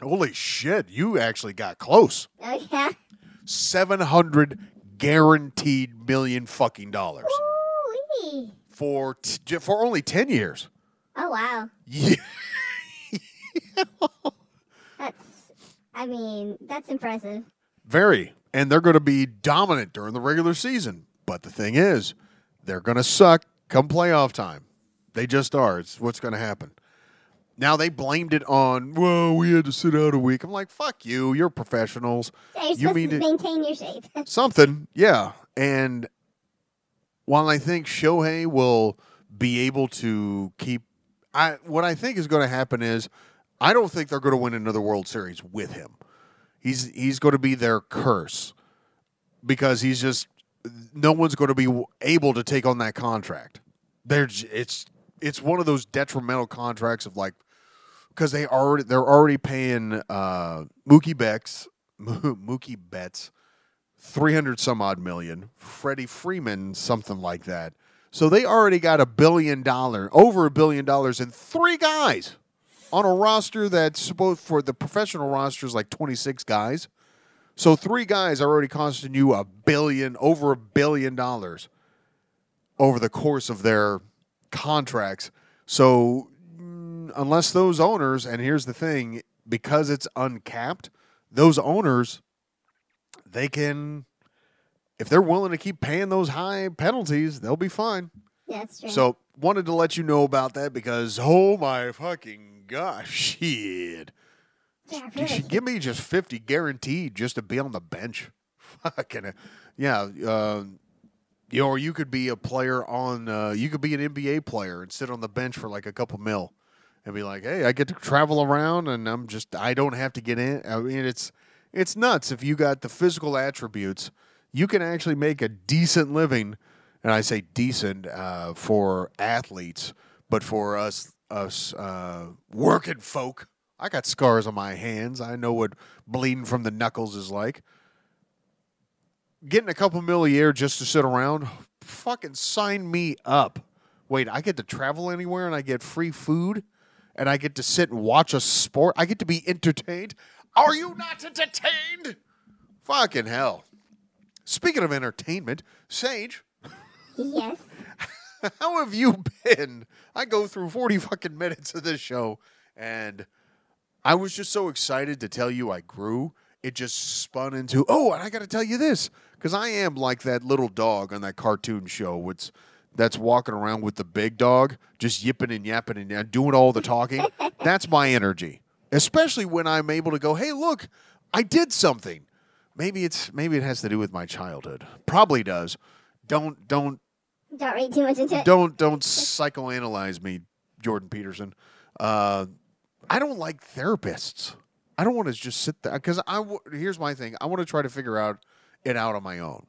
Speaker 5: Holy shit, you actually got close.
Speaker 6: Oh yeah.
Speaker 5: 700 guaranteed million fucking dollars
Speaker 6: Ooh-wee.
Speaker 5: for t- for only 10 years.
Speaker 6: Oh wow.
Speaker 5: Yeah.
Speaker 6: That's I mean, that's impressive.
Speaker 5: Very. And they're going to be dominant during the regular season. But the thing is, they're going to suck come playoff time. They just are. It's what's going to happen. Now they blamed it on, well, we had to sit out a week. I'm like, fuck you. You're professionals.
Speaker 6: You're
Speaker 5: You
Speaker 6: supposed
Speaker 5: mean
Speaker 6: to
Speaker 5: to-
Speaker 6: maintain your shape.
Speaker 5: Something, yeah. And while I think Shohei will be able to keep, I what I think is going to happen is, I don't think they're going to win another World Series with him. He's he's going to be their curse because he's just no one's going to be able to take on that contract. There's it's it's one of those detrimental contracts of like because they already they're already paying uh, Mookie Becks Mookie Betts three hundred some odd million. Freddie Freeman something like that. So they already got a billion dollar over a billion dollars in three guys on a roster that's supposed for the professional roster is like twenty six guys. So three guys are already costing you a billion over a billion dollars over the course of their contracts. So unless those owners, and here's the thing, because it's uncapped, those owners they can if they're willing to keep paying those high penalties, they'll be fine.
Speaker 6: Yeah, that's true.
Speaker 5: So wanted to let you know about that because oh my fucking gosh, shit.
Speaker 6: yeah, really.
Speaker 5: give me just fifty guaranteed just to be on the bench. Fucking yeah. Uh, you know, or you could be a player on. Uh, you could be an NBA player and sit on the bench for like a couple mil, and be like, "Hey, I get to travel around, and I'm just. I don't have to get in. I mean, it's it's nuts. If you got the physical attributes, you can actually make a decent living, and I say decent uh, for athletes, but for us us uh, working folk, I got scars on my hands. I know what bleeding from the knuckles is like. Getting a couple mil a year just to sit around, fucking sign me up. Wait, I get to travel anywhere and I get free food and I get to sit and watch a sport. I get to be entertained. Are you not entertained? Fucking hell. Speaking of entertainment, Sage,
Speaker 6: yes.
Speaker 5: how have you been? I go through 40 fucking minutes of this show and I was just so excited to tell you I grew. It just spun into, oh, and I got to tell you this because I am like that little dog on that cartoon show. What's that's walking around with the big dog, just yipping and yapping and doing all the talking. that's my energy, especially when I'm able to go, hey, look, I did something. Maybe it's maybe it has to do with my childhood. Probably does. Don't don't
Speaker 6: Don't read too much into it.
Speaker 5: don't don't psychoanalyze me, Jordan Peterson. Uh, I don't like therapists. I don't want to just sit there because I. w- Here's my thing. I want to try to figure out it out on my own.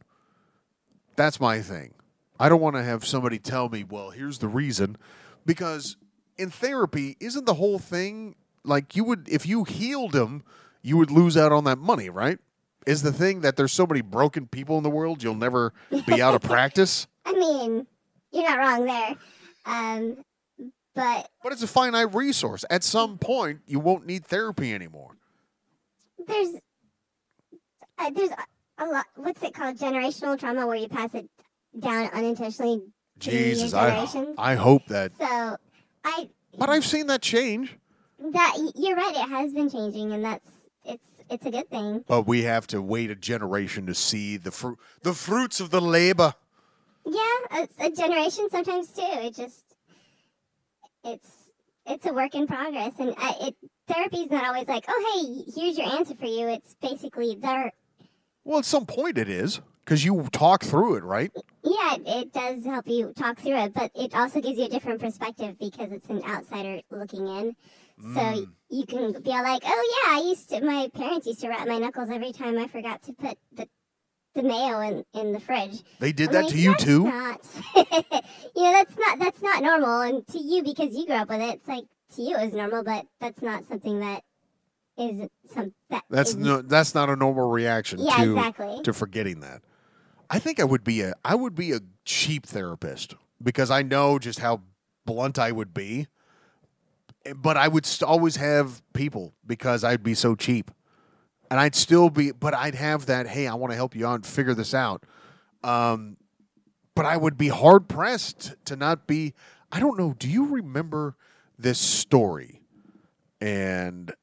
Speaker 5: That's my thing. I don't want to have somebody tell me, "Well, here's the reason," because in therapy, isn't the whole thing like you would if you healed them, you would lose out on that money, right? Is the thing that there's so many broken people in the world, you'll never be out of practice.
Speaker 6: I mean, you're not wrong there. Um, but
Speaker 5: But it's a finite resource. At some point, you won't need therapy anymore.
Speaker 6: there's uh, there's a, a lot. What's it called? Generational trauma, where you pass it down unintentionally.
Speaker 5: Jesus, I. I hope that.
Speaker 6: So, I
Speaker 5: But I've seen that change.
Speaker 6: that you're right. It has been changing, and that's it's it's a good thing.
Speaker 5: But we have to wait a generation to see the fruit, the fruits of the labor.
Speaker 6: Yeah, a, a generation sometimes too. It just it's it's a work in progress, and I, it therapy's not always like, oh hey, here's your answer for you. It's basically there.
Speaker 5: Well, at some point it is because you talk through it, right?
Speaker 6: yeah, it, does help you talk through it, but it also gives you a different perspective because it's an outsider looking in. So mm. you can be all like, oh yeah, I used to. My parents used to wrap my knuckles every time I forgot to put the the mayo in, in the fridge.
Speaker 5: They did
Speaker 6: I'm
Speaker 5: that
Speaker 6: like,
Speaker 5: to you
Speaker 6: "That's
Speaker 5: too.
Speaker 6: Not. you know, that's not that's not normal, and to you because you grew up with it, it's like to you it's normal, but that's not something that is some that
Speaker 5: That's
Speaker 6: is-
Speaker 5: no, that's not a normal reaction
Speaker 6: yeah,
Speaker 5: to
Speaker 6: exactly.
Speaker 5: to forgetting that. I think I would be a I would be a cheap therapist because I know just how blunt I would be. But I would st- always have people because I'd be so cheap. And I'd still be but I'd have that hey, I want to help you out and figure this out. Um but I would be hard pressed to not be I don't know, do you remember this story? And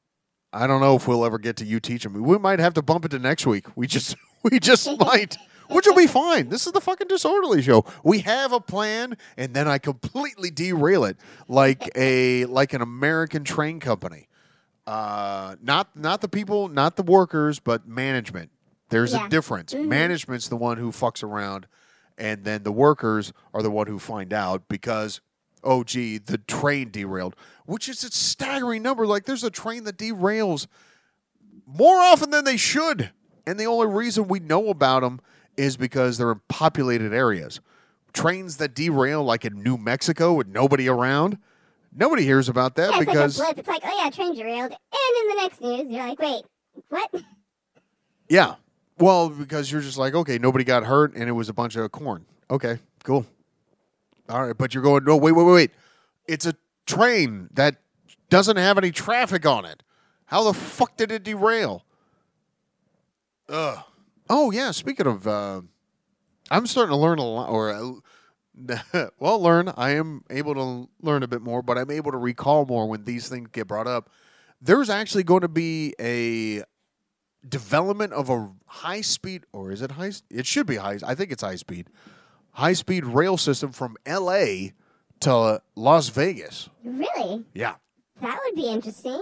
Speaker 5: I don't know if we'll ever get to you teaching me. We might have to bump it to next week. We just we just might. Which will be fine. This is the fucking disorderly show. We have a plan, and then I completely derail it like a like an American train company. Uh, not not the people, not the workers, but management. There's
Speaker 6: Yeah.
Speaker 5: a difference. Management's the one who fucks around, and then the workers are the one who find out because, oh gee, the train derailed, which is a staggering number. Like there's a train that derails more often than they should, and the only reason we know about them is because they're in populated areas. Trains that derail, like in New Mexico with nobody around, nobody hears about that
Speaker 6: Yeah, it's
Speaker 5: because
Speaker 6: like a blip. It's like, oh yeah, train derailed, and in the next news, you're like, wait, what?
Speaker 5: Yeah. Well, because you're just like, okay, nobody got hurt and it was a bunch of corn. Okay, cool. All right, but you're going, no, wait, wait, wait, wait. It's a train that doesn't have any traffic on it. How the fuck did it derail? Ugh. Oh, yeah, speaking of, uh, I'm starting to learn a lot, or, uh, well, learn. I am able to learn a bit more, but I'm able to recall more when these things get brought up. There's actually going to be a development of a high speed or is it high it should be high I think it's high speed high speed rail system from LA to Las Vegas.
Speaker 6: really?
Speaker 5: Yeah.
Speaker 6: That would be interesting.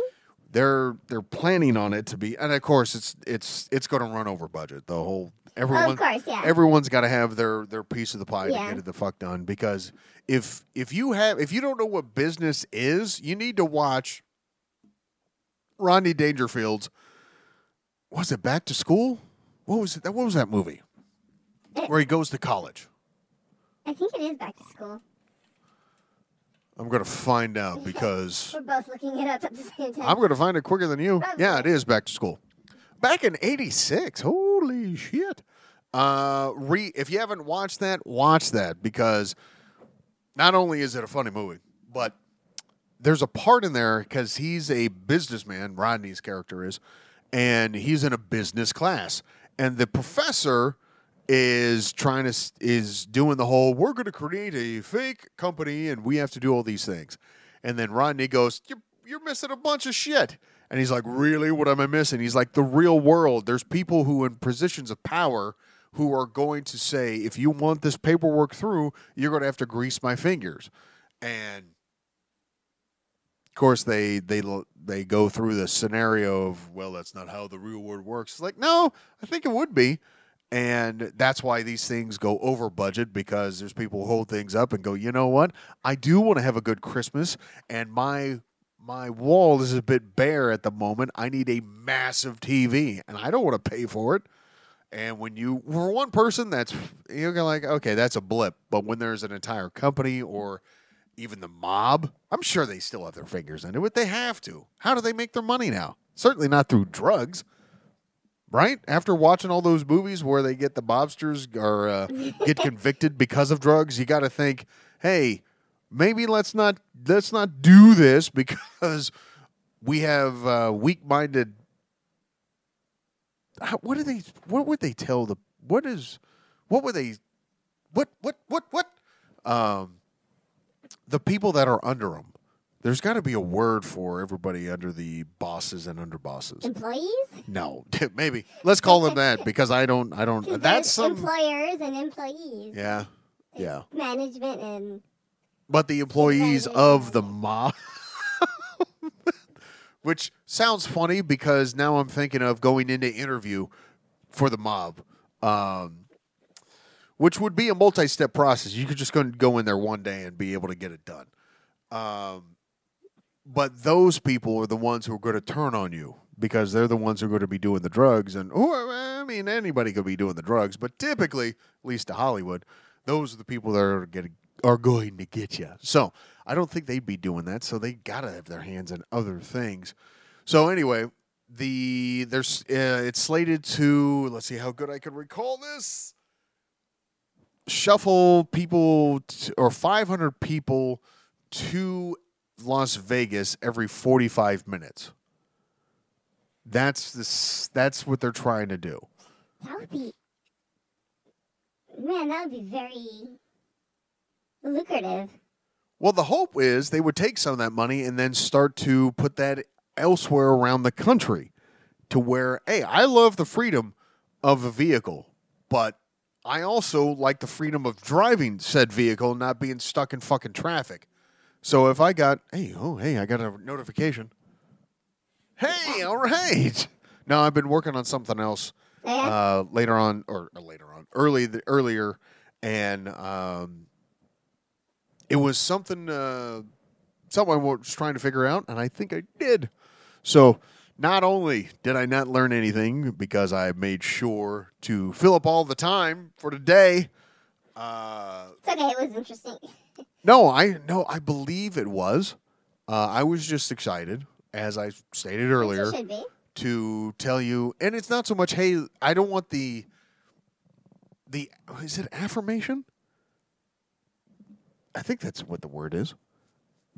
Speaker 5: They're they're planning on it to be and of course it's it's it's going to run over budget. The whole everyone
Speaker 6: Oh, of course, yeah.
Speaker 5: everyone's got to have their their piece of the pie to get it the fuck done because if if you have if you don't know what business is, you need to watch Rodney Dangerfield's was it Back to School? What was it? That What was that movie?
Speaker 6: It-
Speaker 5: Where he goes to college.
Speaker 6: I think it is back to school.
Speaker 5: I'm going to find out because
Speaker 6: We're both looking it up at the same time.
Speaker 5: I'm going to find it quicker than you. Yeah, it is Back to School. Back in 86. Holy shit. Uh re if you haven't watched that, watch that because not only is it a funny movie, but there's a part in there because he's a businessman, Rodney's character is, and he's in a business class. And the professor is trying to is doing the whole we're going to create a fake company and we have to do all these things. And then Rodney goes, "You're you're missing a bunch of shit." And he's like, "Really? What am I missing?" He's like, "The real world. There's people who in positions of power who are going to say, if you want this paperwork through, you're going to have to grease my fingers." And of course, they they they go through the scenario of, well, that's not how the real world works. It's like, no, I think it would be. And that's why these things go over budget because there's people who hold things up and go, you know what? I do want to have a good Christmas, and my my wall is a bit bare at the moment. I need a massive TV, and I don't want to pay for it. And when you, for one person, that's you're like, okay, that's a blip. But when there's an entire company or even the mob, I'm sure they still have their fingers into it. They have to. How do they make their money now? Certainly not through drugs, right? After watching all those movies where they get the mobsters or uh, get convicted because of drugs, you got to think, hey, maybe let's not let's not do this because we have uh, weak-minded. How, what do they? What would they tell the? What is? What would they? What? What? What? What? Um, the people that are under them. There's got to be a word for everybody under the bosses and underbosses.
Speaker 6: Employees?
Speaker 5: No, maybe let's call them that because I don't. I don't. That's some.
Speaker 6: employers and employees.
Speaker 5: Yeah, yeah.
Speaker 6: Management and
Speaker 5: But the employees of the mob, which sounds funny because now I'm thinking of going into interview for the mob, um, which would be a multi-step process. You could just go go in there one day and be able to get it done. Um, but those people are the ones who are going to turn on you because they're the ones who are going to be doing the drugs. And I mean, anybody could be doing the drugs, but typically, at least to Hollywood, those are the people that are getting are going to get you. So I don't think they'd be doing that. So they got to have their hands in other things. So anyway, the there's uh, it's slated to let's see how good I can recall this. Shuffle people t- or 500 people to Las Vegas every 45 minutes. That's this. That's what they're trying to do.
Speaker 6: that would be man, that would be very lucrative.
Speaker 5: Well, the hope is they would take some of that money and then start to put that elsewhere around the country to where, hey, I love the freedom of a vehicle, but I also like the freedom of driving said vehicle, not being stuck in fucking traffic. So if I got, hey, oh, hey, I got a notification. Hey, all right. No, I've been working on something else uh, later on, or, or later on, early the, earlier, and um, it was something uh, something I was trying to figure out, and I think I did. So not only did I not learn anything because I made sure to fill up all the time for today. Uh,
Speaker 6: It's okay. It was interesting.
Speaker 5: no, I no, I believe it was. Uh, I was just excited, as I stated earlier
Speaker 6: It should be.
Speaker 5: to tell you and it's not so much hey i don't want the the is it affirmation i think that's what the word is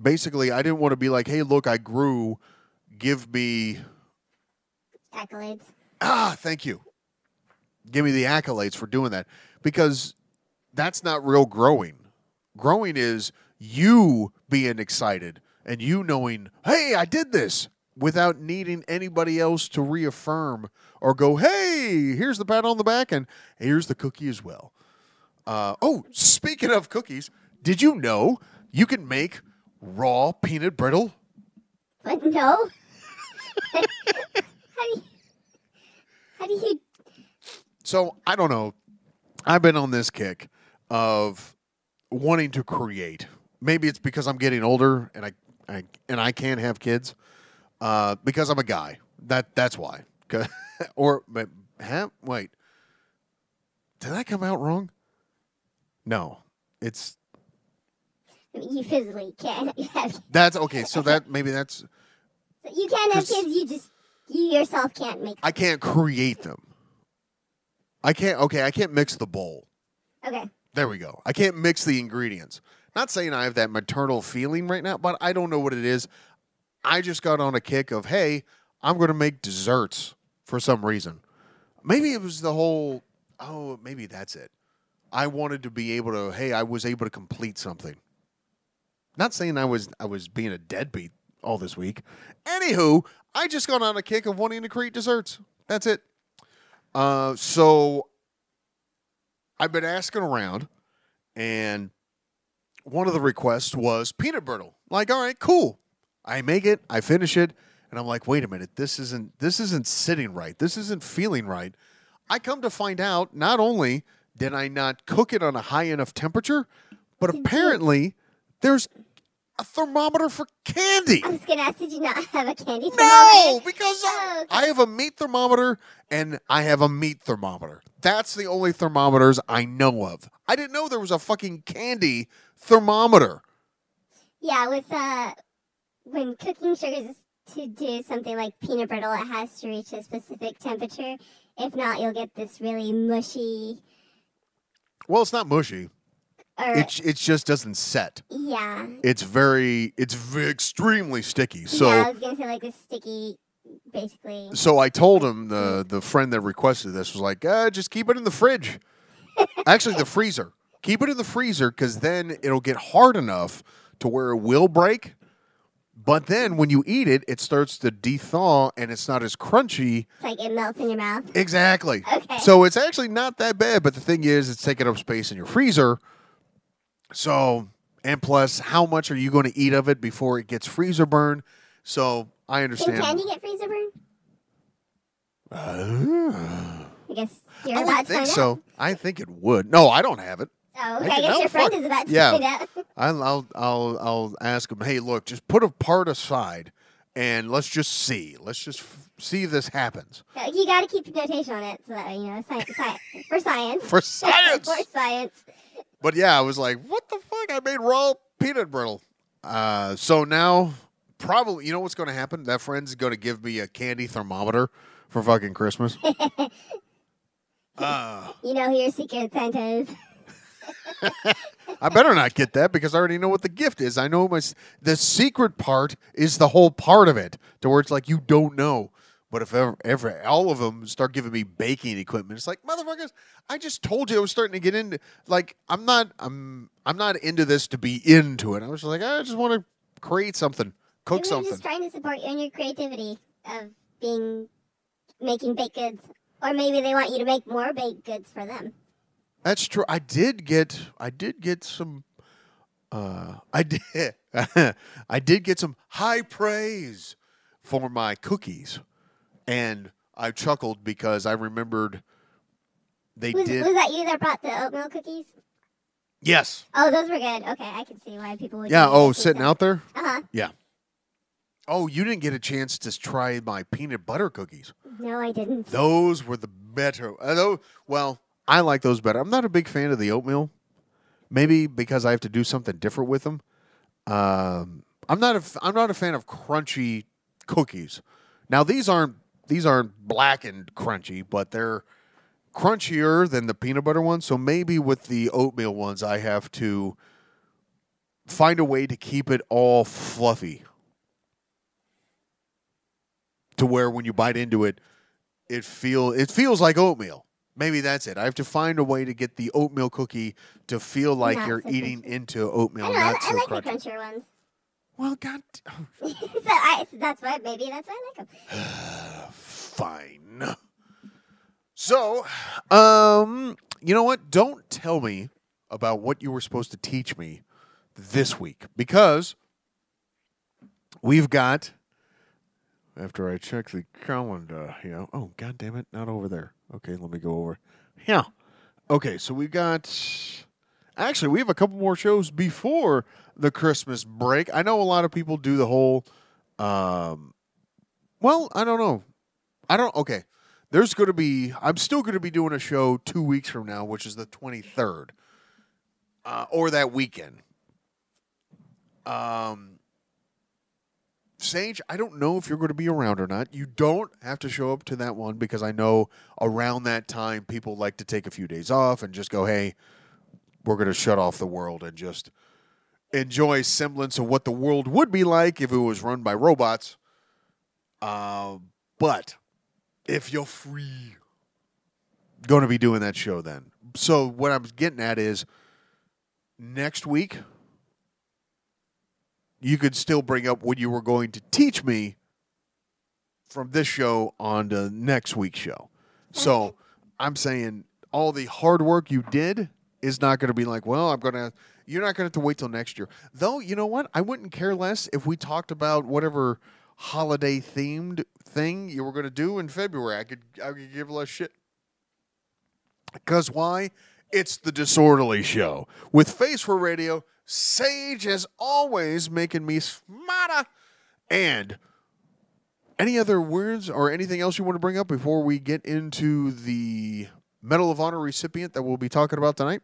Speaker 5: basically i didn't want to be like hey look i grew give me
Speaker 6: Accolades.
Speaker 5: ah thank you give me the accolades for doing that because that's not real growing growing is you being excited and you knowing hey i did this without needing anybody else to reaffirm or go hey here's the pat on the back and here's the cookie as well uh, oh speaking of cookies did you know you can make raw peanut brittle
Speaker 6: But no. how do you? How do you?
Speaker 5: So I don't know. I've been on this kick of wanting to create. Maybe it's because I'm getting older and I, I and I can't have kids. Uh, because I'm a guy. That that's why. or but huh? wait. Did that come out wrong? No. It's
Speaker 6: you physically can't have.
Speaker 5: that's okay. So that maybe that's
Speaker 6: You can't have kids. You just you yourself can't make.
Speaker 5: I can't create them. I can't okay, I can't mix the bowl.
Speaker 6: Okay.
Speaker 5: There we go. I can't mix the ingredients. Not saying I have that maternal feeling right now, but I don't know what it is. I just got on a kick of, hey, I'm going to make desserts for some reason. Maybe it was the whole, oh, maybe that's it. I wanted to be able to, hey, I was able to complete something. Not saying I was I was being a deadbeat all this week. Anywho, I just got on a kick of wanting to create desserts. That's it. Uh, so I've been asking around, and one of the requests was peanut brittle. Like, all right, cool. I make it, I finish it, and I'm like, wait a minute, this isn't this isn't sitting right. This isn't feeling right. I come to find out, not only did I not cook it on a high enough temperature, but apparently there's a thermometer for candy.
Speaker 6: I was gonna ask, did you not have a candy? Thermometer?
Speaker 5: No, because
Speaker 6: Oh,
Speaker 5: I,
Speaker 6: okay.
Speaker 5: I have a meat thermometer and I have a meat thermometer. That's the only thermometers I know of. I didn't know there was a fucking candy thermometer.
Speaker 6: Yeah, with uh, when cooking sugars to do something like peanut brittle, it has to reach a specific temperature. If not, you'll get this really mushy.
Speaker 5: Well, it's not mushy.
Speaker 6: Or
Speaker 5: It it just doesn't set.
Speaker 6: yeah,
Speaker 5: It's very it's v- extremely sticky. So
Speaker 6: yeah, I was gonna say like this sticky, basically.
Speaker 5: so I told him the the friend that requested this was like, uh, just keep it in the fridge. Actually, the freezer. Keep it in the freezer because then it'll get hard enough to where it will break. But then when you eat it, it starts to de-thaw and it's not as crunchy.
Speaker 6: It's like it melts in your mouth.
Speaker 5: Exactly.
Speaker 6: Okay.
Speaker 5: So it's actually not that bad. But the thing is, it's taking up space in your freezer. So and plus, how much are you going to eat of it before it gets freezer burn? So I understand.
Speaker 6: Can candy get freezer burn?
Speaker 5: Ah.
Speaker 6: I guess you're
Speaker 5: I
Speaker 6: about
Speaker 5: would
Speaker 6: to
Speaker 5: think
Speaker 6: find
Speaker 5: so.
Speaker 6: out.
Speaker 5: I think it would. No, I don't have it.
Speaker 6: Oh,
Speaker 5: I
Speaker 6: okay, I,
Speaker 5: can-
Speaker 6: guess your friend
Speaker 5: fuck.
Speaker 6: is about to
Speaker 5: Yeah.
Speaker 6: find out.
Speaker 5: I'll, I'll I'll I'll ask him. Hey, look, just put a part aside, and let's just see. Let's just f- see if this happens
Speaker 6: Uh, you got to keep the notation on it so that you know for science.
Speaker 5: for science.
Speaker 6: for science.
Speaker 5: But yeah, I was like, what the fuck? I made raw peanut brittle. Uh, so now probably you know what's going to happen. That friend's going to give me a candy thermometer for fucking Christmas. uh,
Speaker 6: You know who your secret Santa is.
Speaker 5: I better not get that because I already know what the gift is. I know my the secret part is the whole part of it, to where it's like you don't know. But if ever, ever all of them start giving me baking equipment, it's like motherfuckers. I just told you I was starting to get into like I'm not I'm I'm not into this to be into it. I was just like I just want to create something. cook
Speaker 6: Maybe
Speaker 5: something.
Speaker 6: Just trying to support you in your creativity of being making baked goods, or maybe they want you to make more baked goods for them.
Speaker 5: That's true. I did get I did get some uh I did I did get some high praise for my cookies. And I chuckled because I remembered they
Speaker 6: Was,
Speaker 5: did
Speaker 6: was that you that brought the oatmeal cookies?
Speaker 5: Yes.
Speaker 6: Oh, those were good. Okay, I can see why people would.
Speaker 5: Yeah, oh sitting out there?
Speaker 6: Uh huh.
Speaker 5: Yeah. Oh, you didn't get a chance to try my peanut butter cookies.
Speaker 6: No, I didn't.
Speaker 5: Those were the better. Uh, tho- well, I like those better. I'm not a big fan of the oatmeal. Maybe because I have to do something different with them. Um, I'm not a I'm not a fan of crunchy cookies. Now these aren't these aren't black and crunchy, but they're crunchier than the peanut butter ones. So maybe with the oatmeal ones, I have to find a way to keep it all fluffy to where when you bite into it, it feel it feels like oatmeal. Maybe that's it. I have to find a way to get the oatmeal cookie to feel like
Speaker 6: Not
Speaker 5: you're
Speaker 6: so
Speaker 5: eating
Speaker 6: crunchy.
Speaker 5: into oatmeal,
Speaker 6: I know. I,
Speaker 5: so
Speaker 6: like
Speaker 5: crunchy.
Speaker 6: the crunchier ones.
Speaker 5: Well, God,
Speaker 6: so I, that's why maybe that's why I like them.
Speaker 5: fine. So, um, you know what? Don't tell me about what you were supposed to teach me this week because we've got. After I check the calendar, you know, oh god damn it, not over there. Okay, let me go over. Yeah. Okay, so we've got. Actually, we have a couple more shows before the Christmas break. I know a lot of people do the whole. Um, well, I don't know. I don't. Okay, there's going to be. I'm still going to be doing a show two weeks from now, which is the 23rd, uh, or that weekend. Um, Sage, I don't know if you're going to be around or not. You don't have to show up to that one because I know around that time people like to take a few days off and just go, hey, we're going to shut off the world and just enjoy semblance of what the world would be like if it was run by robots. Uh, but if you're free, going to be doing that show then. So what I'm getting at is next week you could still bring up what you were going to teach me from this show on to next week's show. So I'm saying all the hard work you did is not going to be like, well, I'm going to, you're not going to have to wait till next year. Though, you know what? I wouldn't care less if we talked about whatever holiday themed thing you were going to do in February. I could, I could give less shit. Because why? It's the Disorderly Show. With Face for Radio, Sage as always making me smarter. And any other words or anything else you want to bring up before we get into the Medal of Honor recipient that we'll be talking about tonight?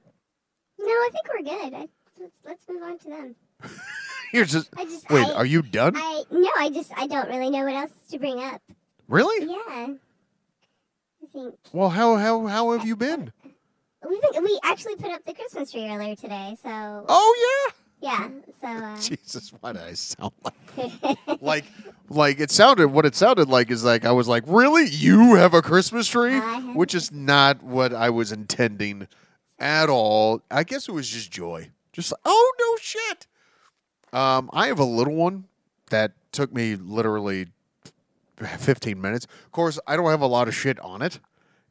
Speaker 6: I think we're good. I, let's, let's move on to them.
Speaker 5: You're just
Speaker 6: I just
Speaker 5: wait.
Speaker 6: I,
Speaker 5: are you done?
Speaker 6: I no, I just I don't really know what else to bring up.
Speaker 5: really?
Speaker 6: Yeah, I think
Speaker 5: Well, how how how have you been?
Speaker 6: we think we actually put up the Christmas tree earlier today. So
Speaker 5: Oh
Speaker 6: yeah, so
Speaker 5: yeah.
Speaker 6: uh,
Speaker 5: Jesus, why did I sound like like like it sounded what it sounded like is like I was like, really? You have a Christmas tree?
Speaker 6: Have-
Speaker 5: Which is not what I was intending at all. I guess it was just joy. Just like, oh no shit. Um, I have a little one that took me literally 15 minutes. Of course, I don't have a lot of shit on it.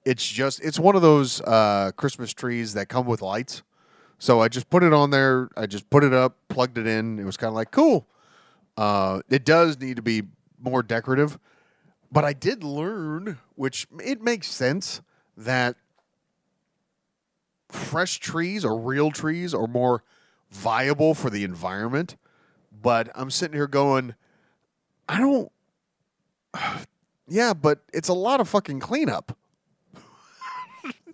Speaker 5: It's just it's one of those uh, Christmas trees that come with lights. So I just put it on there. I just put it up, plugged it in. It was kind of like cool. Uh, it does need to be more decorative, but I did learn, which it makes sense that fresh trees or real trees are more viable for the environment. But I'm sitting here going, I don't. Yeah, but it's a lot of fucking cleanup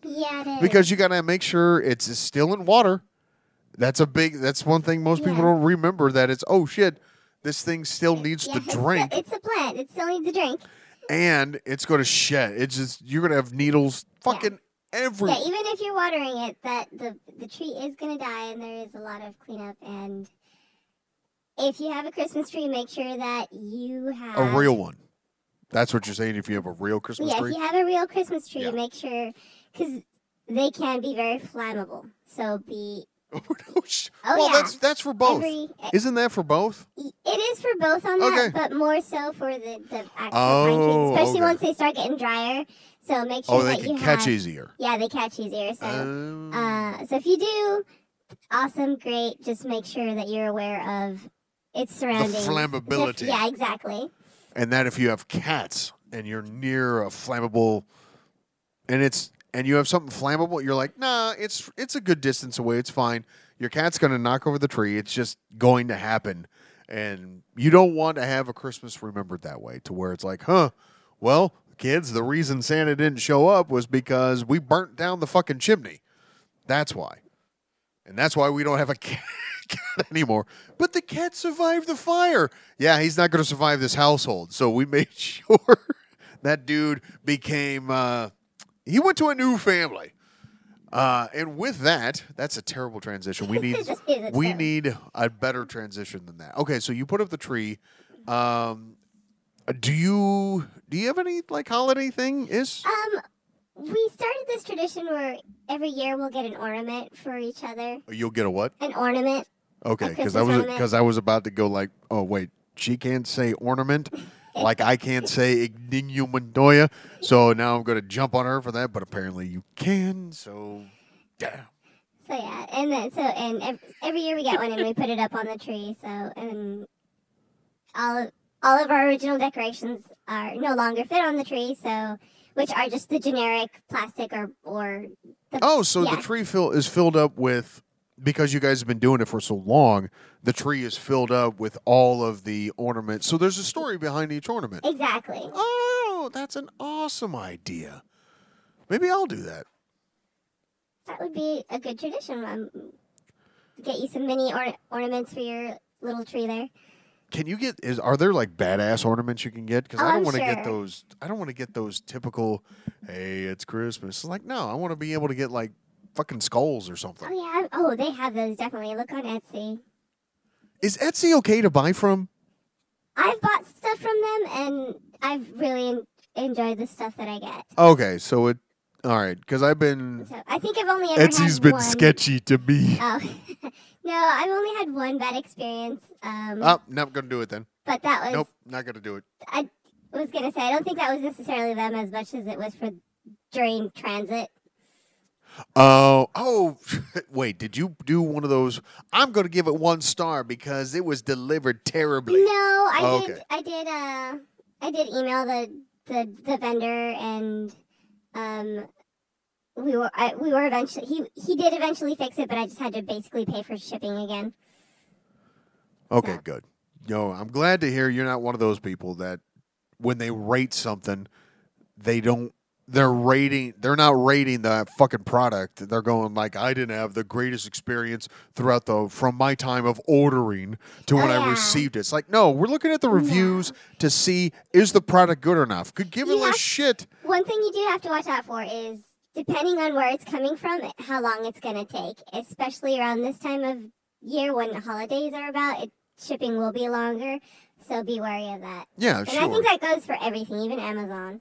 Speaker 6: yeah, it is.
Speaker 5: because you got to make sure it's still in water. That's a big. That's one thing most people don't remember. That it's oh shit, this thing still needs
Speaker 6: yeah,
Speaker 5: to
Speaker 6: it's a-
Speaker 5: drink,
Speaker 6: It's a plant. It still needs to drink.
Speaker 5: and it's going to shed. It's just you're going to have needles fucking every.
Speaker 6: Yeah, even if you're watering it, that the the tree is gonna die, and there is a lot of cleanup. And if you have a Christmas tree, make sure that you have
Speaker 5: a real one. That's what you're saying. If you have a real Christmas
Speaker 6: Yeah,
Speaker 5: tree,
Speaker 6: if you have a real Christmas tree,
Speaker 5: Yeah.
Speaker 6: make sure because they can be very flammable. So be
Speaker 5: Oh, sh-
Speaker 6: Oh,
Speaker 5: well,
Speaker 6: yeah.
Speaker 5: that's that's for both.
Speaker 6: Every, eh
Speaker 5: Isn't that for both?
Speaker 6: it is for both on that,
Speaker 5: Okay.
Speaker 6: but more so for the, the actual
Speaker 5: Oh,
Speaker 6: pine trees, oh, especially
Speaker 5: okay.
Speaker 6: once they start getting drier. So make sure
Speaker 5: Oh, they
Speaker 6: that
Speaker 5: can
Speaker 6: you
Speaker 5: catch
Speaker 6: have,
Speaker 5: easier.
Speaker 6: Yeah, they catch easier. So,
Speaker 5: Um,
Speaker 6: uh, so if you do, awesome, great. Just make sure that you're aware of its surroundings.
Speaker 5: The flammability.
Speaker 6: yeah, exactly.
Speaker 5: and that if you have cats and you're near a flammable, and it's and you have something flammable, you're like, nah, it's it's a good distance away. It's fine. Your cat's gonna knock over the tree. It's just going to happen, and you don't want to have a Christmas remembered that way, to where it's like, huh, well, kids, the reason Santa didn't show up was because we burnt down the fucking chimney. That's why, and that's why we don't have a cat. anymore. But the cat survived the fire. Yeah, he's not going to survive this household. So we made sure that dude became. Uh, he went to a new family. Uh, and with that, that's a terrible transition. We need
Speaker 6: It is a
Speaker 5: we need a better transition than that. Okay, so you put up the tree. Um, do you do you have any like holiday thing? Is
Speaker 6: Um, we started this tradition where every year we'll get an ornament for each other.
Speaker 5: you'll get a what?
Speaker 6: An ornament.
Speaker 5: Okay, because I was because I was about to go like, oh wait, she can't say ornament, like I can't say Igninio Montoya. So now I'm going to jump on her for that, but apparently you can. So, damn.
Speaker 6: So yeah, and then so and ev- every year we get one and we put it up on the tree. So and all all of our original decorations are no longer fit on the tree. So which are just the generic plastic or or the
Speaker 5: Oh, so the tree fill is filled up with because you guys have been doing it for so long. The tree is filled up with all of the ornaments. So there's a story behind each ornament.
Speaker 6: exactly.
Speaker 5: Oh, that's an awesome idea. Maybe I'll do that.
Speaker 6: That would be a good tradition. Um, get you some mini or- ornaments for your little tree there.
Speaker 5: Can you get is are there like badass ornaments you can get? Because I don't
Speaker 6: I'm
Speaker 5: want to get those. I don't want to get those typical. Hey, it's Christmas. It's like no, I want to be able to get like fucking skulls or something.
Speaker 6: Oh yeah. Oh, they have those definitely. Look on Etsy.
Speaker 5: Is Etsy okay to buy from?
Speaker 6: I've bought stuff from them and I've really en- enjoyed the stuff that I get.
Speaker 5: Okay, so it. All right, because I've been.
Speaker 6: So I think I've only ever
Speaker 5: Etsy's
Speaker 6: had
Speaker 5: been
Speaker 6: one.
Speaker 5: sketchy to me.
Speaker 6: Oh no, I've only had one bad experience. Um,
Speaker 5: Oh, not gonna do it then.
Speaker 6: but that was
Speaker 5: Nope, not gonna do it.
Speaker 6: I was gonna say I don't think that was necessarily them as much as it was for during transit.
Speaker 5: Oh, oh, wait. Did you do one of those? I'm gonna give it one star because it was delivered terribly.
Speaker 6: No, I
Speaker 5: Oh,
Speaker 6: did. I did. Uh, I did email the the, the vendor and um. We were I, we were eventually he he did eventually fix it, but I just had to basically pay for shipping again.
Speaker 5: Okay,
Speaker 6: So-
Speaker 5: good. No, I'm glad to hear you're not one of those people that when they rate something, they don't they're rating they're not rating the fucking product. They're going like I didn't have the greatest experience throughout the from my time of ordering to when
Speaker 6: Oh,
Speaker 5: I received it. It's like, no, we're looking at the reviews to see is the product good enough. Could give it
Speaker 6: You
Speaker 5: a
Speaker 6: have-
Speaker 5: shit.
Speaker 6: One thing you do have to watch out for is depending on where it's coming from, how long it's going to take, especially around this time of year when the holidays are about. It, shipping will be longer, so be wary of that.
Speaker 5: Yeah, sure.
Speaker 6: And
Speaker 5: sure.
Speaker 6: I think that goes for everything, even Amazon.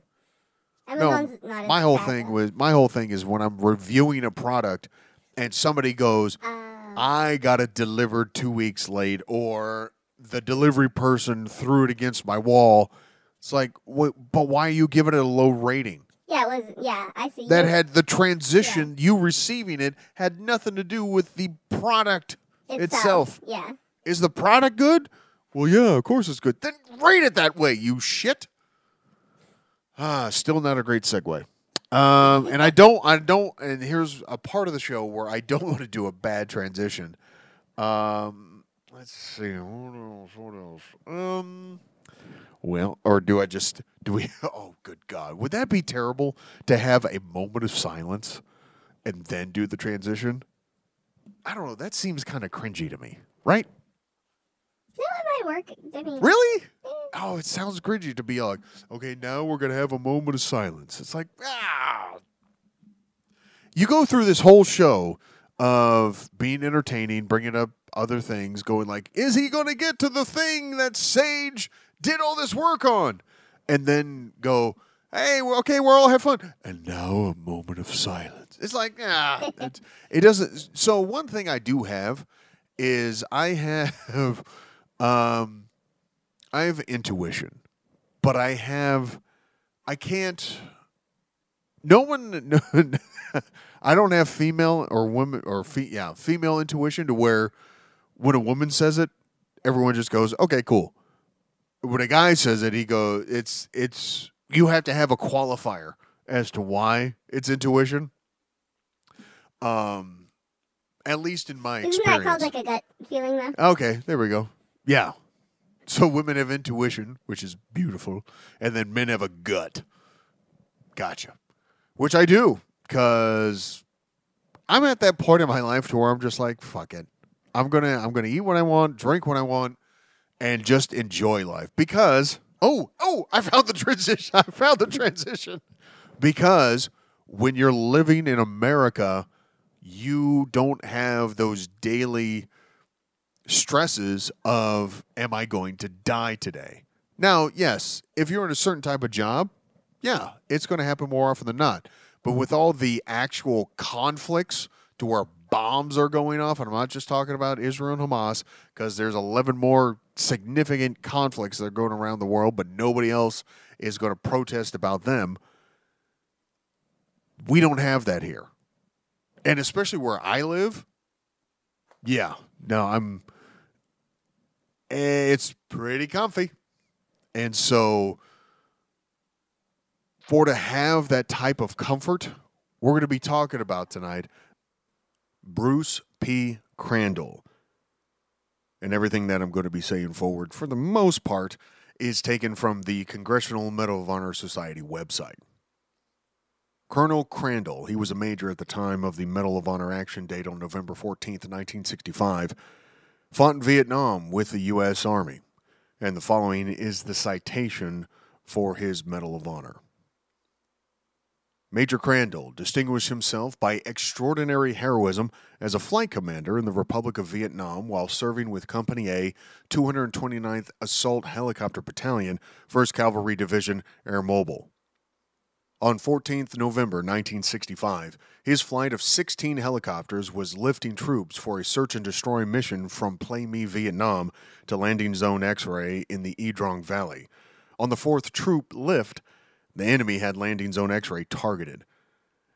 Speaker 6: Amazon's not
Speaker 5: my whole thing
Speaker 6: though.
Speaker 5: was my whole thing is when I'm reviewing a product and somebody goes,
Speaker 6: Uh,
Speaker 5: I got it delivered two weeks late, or the delivery person threw it against my wall. It's like, what, but why are you giving it a low rating?
Speaker 6: Yeah, it was. Yeah, I see.
Speaker 5: That had the transition, you receiving it had nothing to do with the product itself.
Speaker 6: Yeah.
Speaker 5: Is the product good? Well, yeah, of course it's good. Then rate it that way, you shit. Ah, still not a great segue. Um, and I don't, I don't, and here's a part of the show where I don't want to do a bad transition. Um, let's see, what else? What else? Um, well, or do I just do we? Oh, good God, would that be terrible to have a moment of silence and then do the transition? I don't know. That seems kind of cringy to me, right?
Speaker 6: It might work. I mean,
Speaker 5: Really?
Speaker 6: eh,
Speaker 5: Oh, it sounds cringy to be like, okay, now we're gonna have a moment of silence. It's like, ah. You go through this whole show of being entertaining, bringing up other things, going like, is he gonna get to the thing that Sage did all this work on? And then go, Hey, okay, we're all have fun. And now a moment of silence. It's like, ah, it, it doesn't. So one thing I do have is I have, um, I have intuition, but I have, I can't. No one, I don't have female or women or fe, yeah, female intuition to where when a woman says it, everyone just goes, okay, cool. When a guy says it, he go, it's it's you have to have a qualifier as to why it's intuition. Um, at least in my
Speaker 6: Isn't
Speaker 5: experience.
Speaker 6: that called like a gut feeling though?
Speaker 5: Okay, there we go. Yeah. So women have intuition, which is beautiful, and then men have a gut. Gotcha. Which I do, because I'm at that point in my life to where I'm just like, fuck it. I'm gonna I'm gonna eat what I want, drink what I want, and just enjoy life. Because oh oh, I found the transition. I found the transition. Because when you're living in America, you don't have those daily stresses of am I going to die today? Now, yes, if you're in a certain type of job, yeah, it's going to happen more often than not. But with all the actual conflicts to where bombs are going off, and I'm not just talking about Israel and Hamas, because there's 11 more significant conflicts that are going around the world, but nobody else is going to protest about them. We don't have that here. And especially where I live, yeah, no, I'm. Eh, it's pretty comfy. And so, for to have that type of comfort, we're going to be talking about tonight Bruce P. Crandall. And everything that I'm going to be saying forward, for the most part, is taken from the Congressional Medal of Honor Society website. Colonel Crandall, he was a major at the time of the Medal of Honor action date on November 14th, 1965, fought in Vietnam with the U.S. Army. And the following is the citation for his Medal of Honor. Major Crandall distinguished himself by extraordinary heroism as a flight commander in the Republic of Vietnam while serving with Company A, 229th Assault Helicopter Battalion, 1st Cavalry Division, Air Mobile. On 14th November 1965, his flight of 16 helicopters was lifting troops for a search and destroy mission from Plei Me, Vietnam to Landing Zone X ray in the Ia Drang Valley. On the fourth troop lift, the enemy had Landing Zone X ray targeted.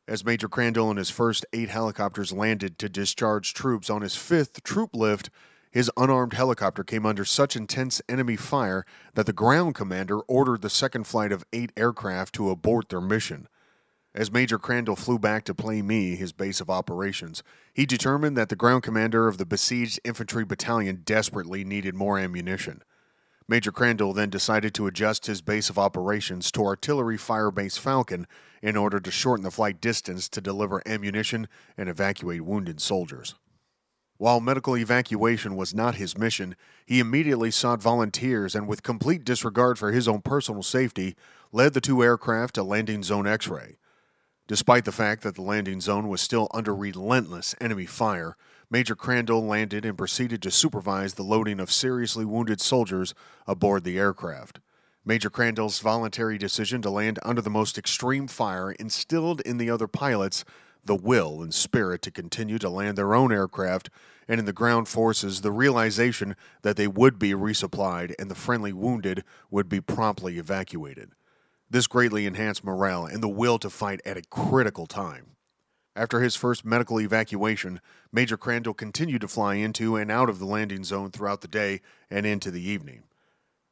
Speaker 5: As Major Crandall and his first eight helicopters landed to discharge troops on his fifth troop lift, his unarmed helicopter came under such intense enemy fire that the ground commander ordered the second flight of eight aircraft to abort their mission. As Major Crandall flew back to Plei Me, his base of operations, he determined that the ground commander of the besieged infantry battalion desperately needed more ammunition. Major Crandall then decided to adjust his base of operations to Artillery Fire Base Falcon in order to shorten the flight distance to deliver ammunition and evacuate wounded soldiers. While medical evacuation was not his mission, he immediately sought volunteers and, with complete disregard for his own personal safety, led the two aircraft to Landing Zone X ray. Despite the fact that the landing zone was still under relentless enemy fire, Major Crandall landed and proceeded to supervise the loading of seriously wounded soldiers aboard the aircraft. Major Crandall's voluntary decision to land under the most extreme fire instilled in the other pilots the will and spirit to continue to land their own aircraft, and in the ground forces the realization that they would be resupplied and the friendly wounded would be promptly evacuated. This greatly enhanced morale and the will to fight at a critical time. After his first medical evacuation, Major Crandall continued to fly into and out of the landing zone throughout the day and into the evening.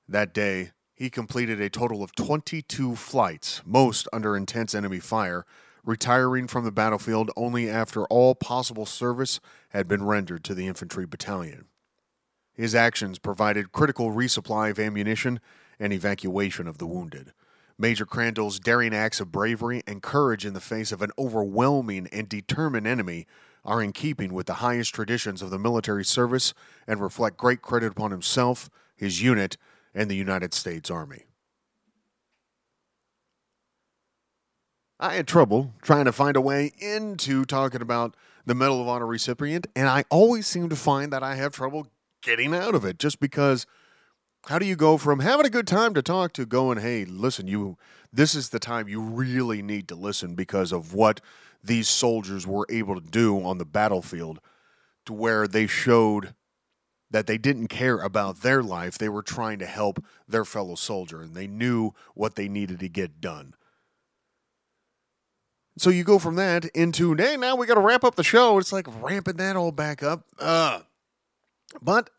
Speaker 5: That day, he completed a total of 22 flights, most under intense enemy fire, retiring from the battlefield only after all possible service had been rendered to the infantry battalion. His actions provided critical resupply of ammunition and evacuation of the wounded. Major Crandall's daring acts of bravery and courage in the face of an overwhelming and determined enemy are in keeping with the highest traditions of the military service and reflect great credit upon himself, his unit, and the United States Army. I had trouble trying to find a way into talking about the Medal of Honor recipient, and I always seem to find that I have trouble getting out of it just because How do you go from having a good time to talk to going, hey, listen, you this is the time you really need to listen because of what these soldiers were able to do on the battlefield to where they showed that they didn't care about their life. They were trying to help their fellow soldier and they knew what they needed to get done. So you go from that into, hey, now we got to wrap up the show. It's like ramping that all back up. Uh, but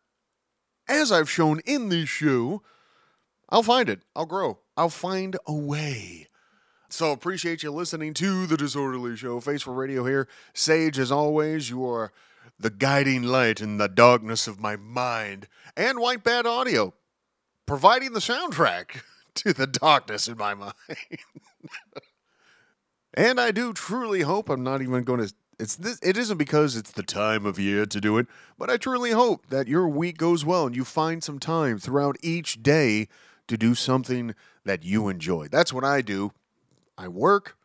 Speaker 5: as I've shown in this show, I'll find it. I'll grow. I'll find a way. So appreciate you listening to the Disorderly Show. Face for Radio here. Sage, as always, you are the guiding light in the darkness of my mind. And White Bat Audio, providing the soundtrack to the darkness in my mind. and I do truly hope I'm not even going to it's this it isn't because it's the time of year to do it, but I truly hope that your week goes well and you find some time throughout each day to do something that you enjoy. That's what I do. I work,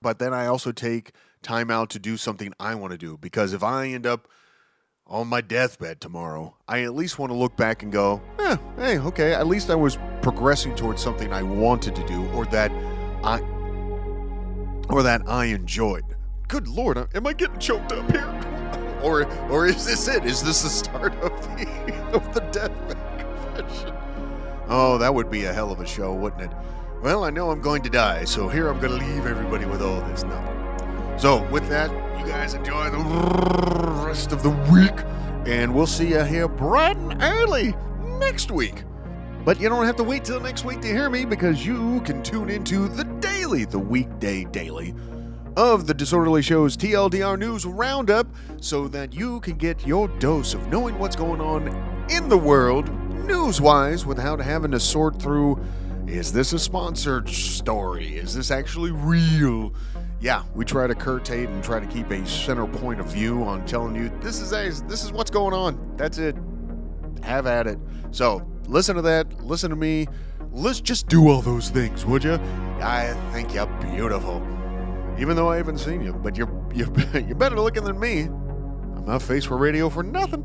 Speaker 5: but then I also take time out to do something I want to do because if I end up on my deathbed tomorrow, I at least want to look back and go, eh, hey, okay, at least I was progressing towards something I wanted to do or that I or that I enjoyed. Good lord, am I getting choked up here? or or is this it? Is this the start of the of the deathbed confession? Oh, that would be a hell of a show, wouldn't it? Well, I know I'm going to die, so here I'm going to leave everybody with all this now. So, with that, you guys enjoy the rest of the week, and we'll see you here bright and early next week. But you don't have to wait till next week to hear me because you can tune into the daily, the weekday daily of the Disorderly Show's TLDR News Roundup so that you can get your dose of knowing what's going on in the world news wise without having to sort through is this a sponsored story? Is this actually real? Yeah, we try to curtate and try to keep a center point of view on telling you this is a, this is what's going on. That's it. Have at it. So listen to that. Listen to me. Let's just do all those things, would you? I think you're beautiful. Even though I haven't seen you, but you're you're you're better looking than me. I'm not face for radio for nothing.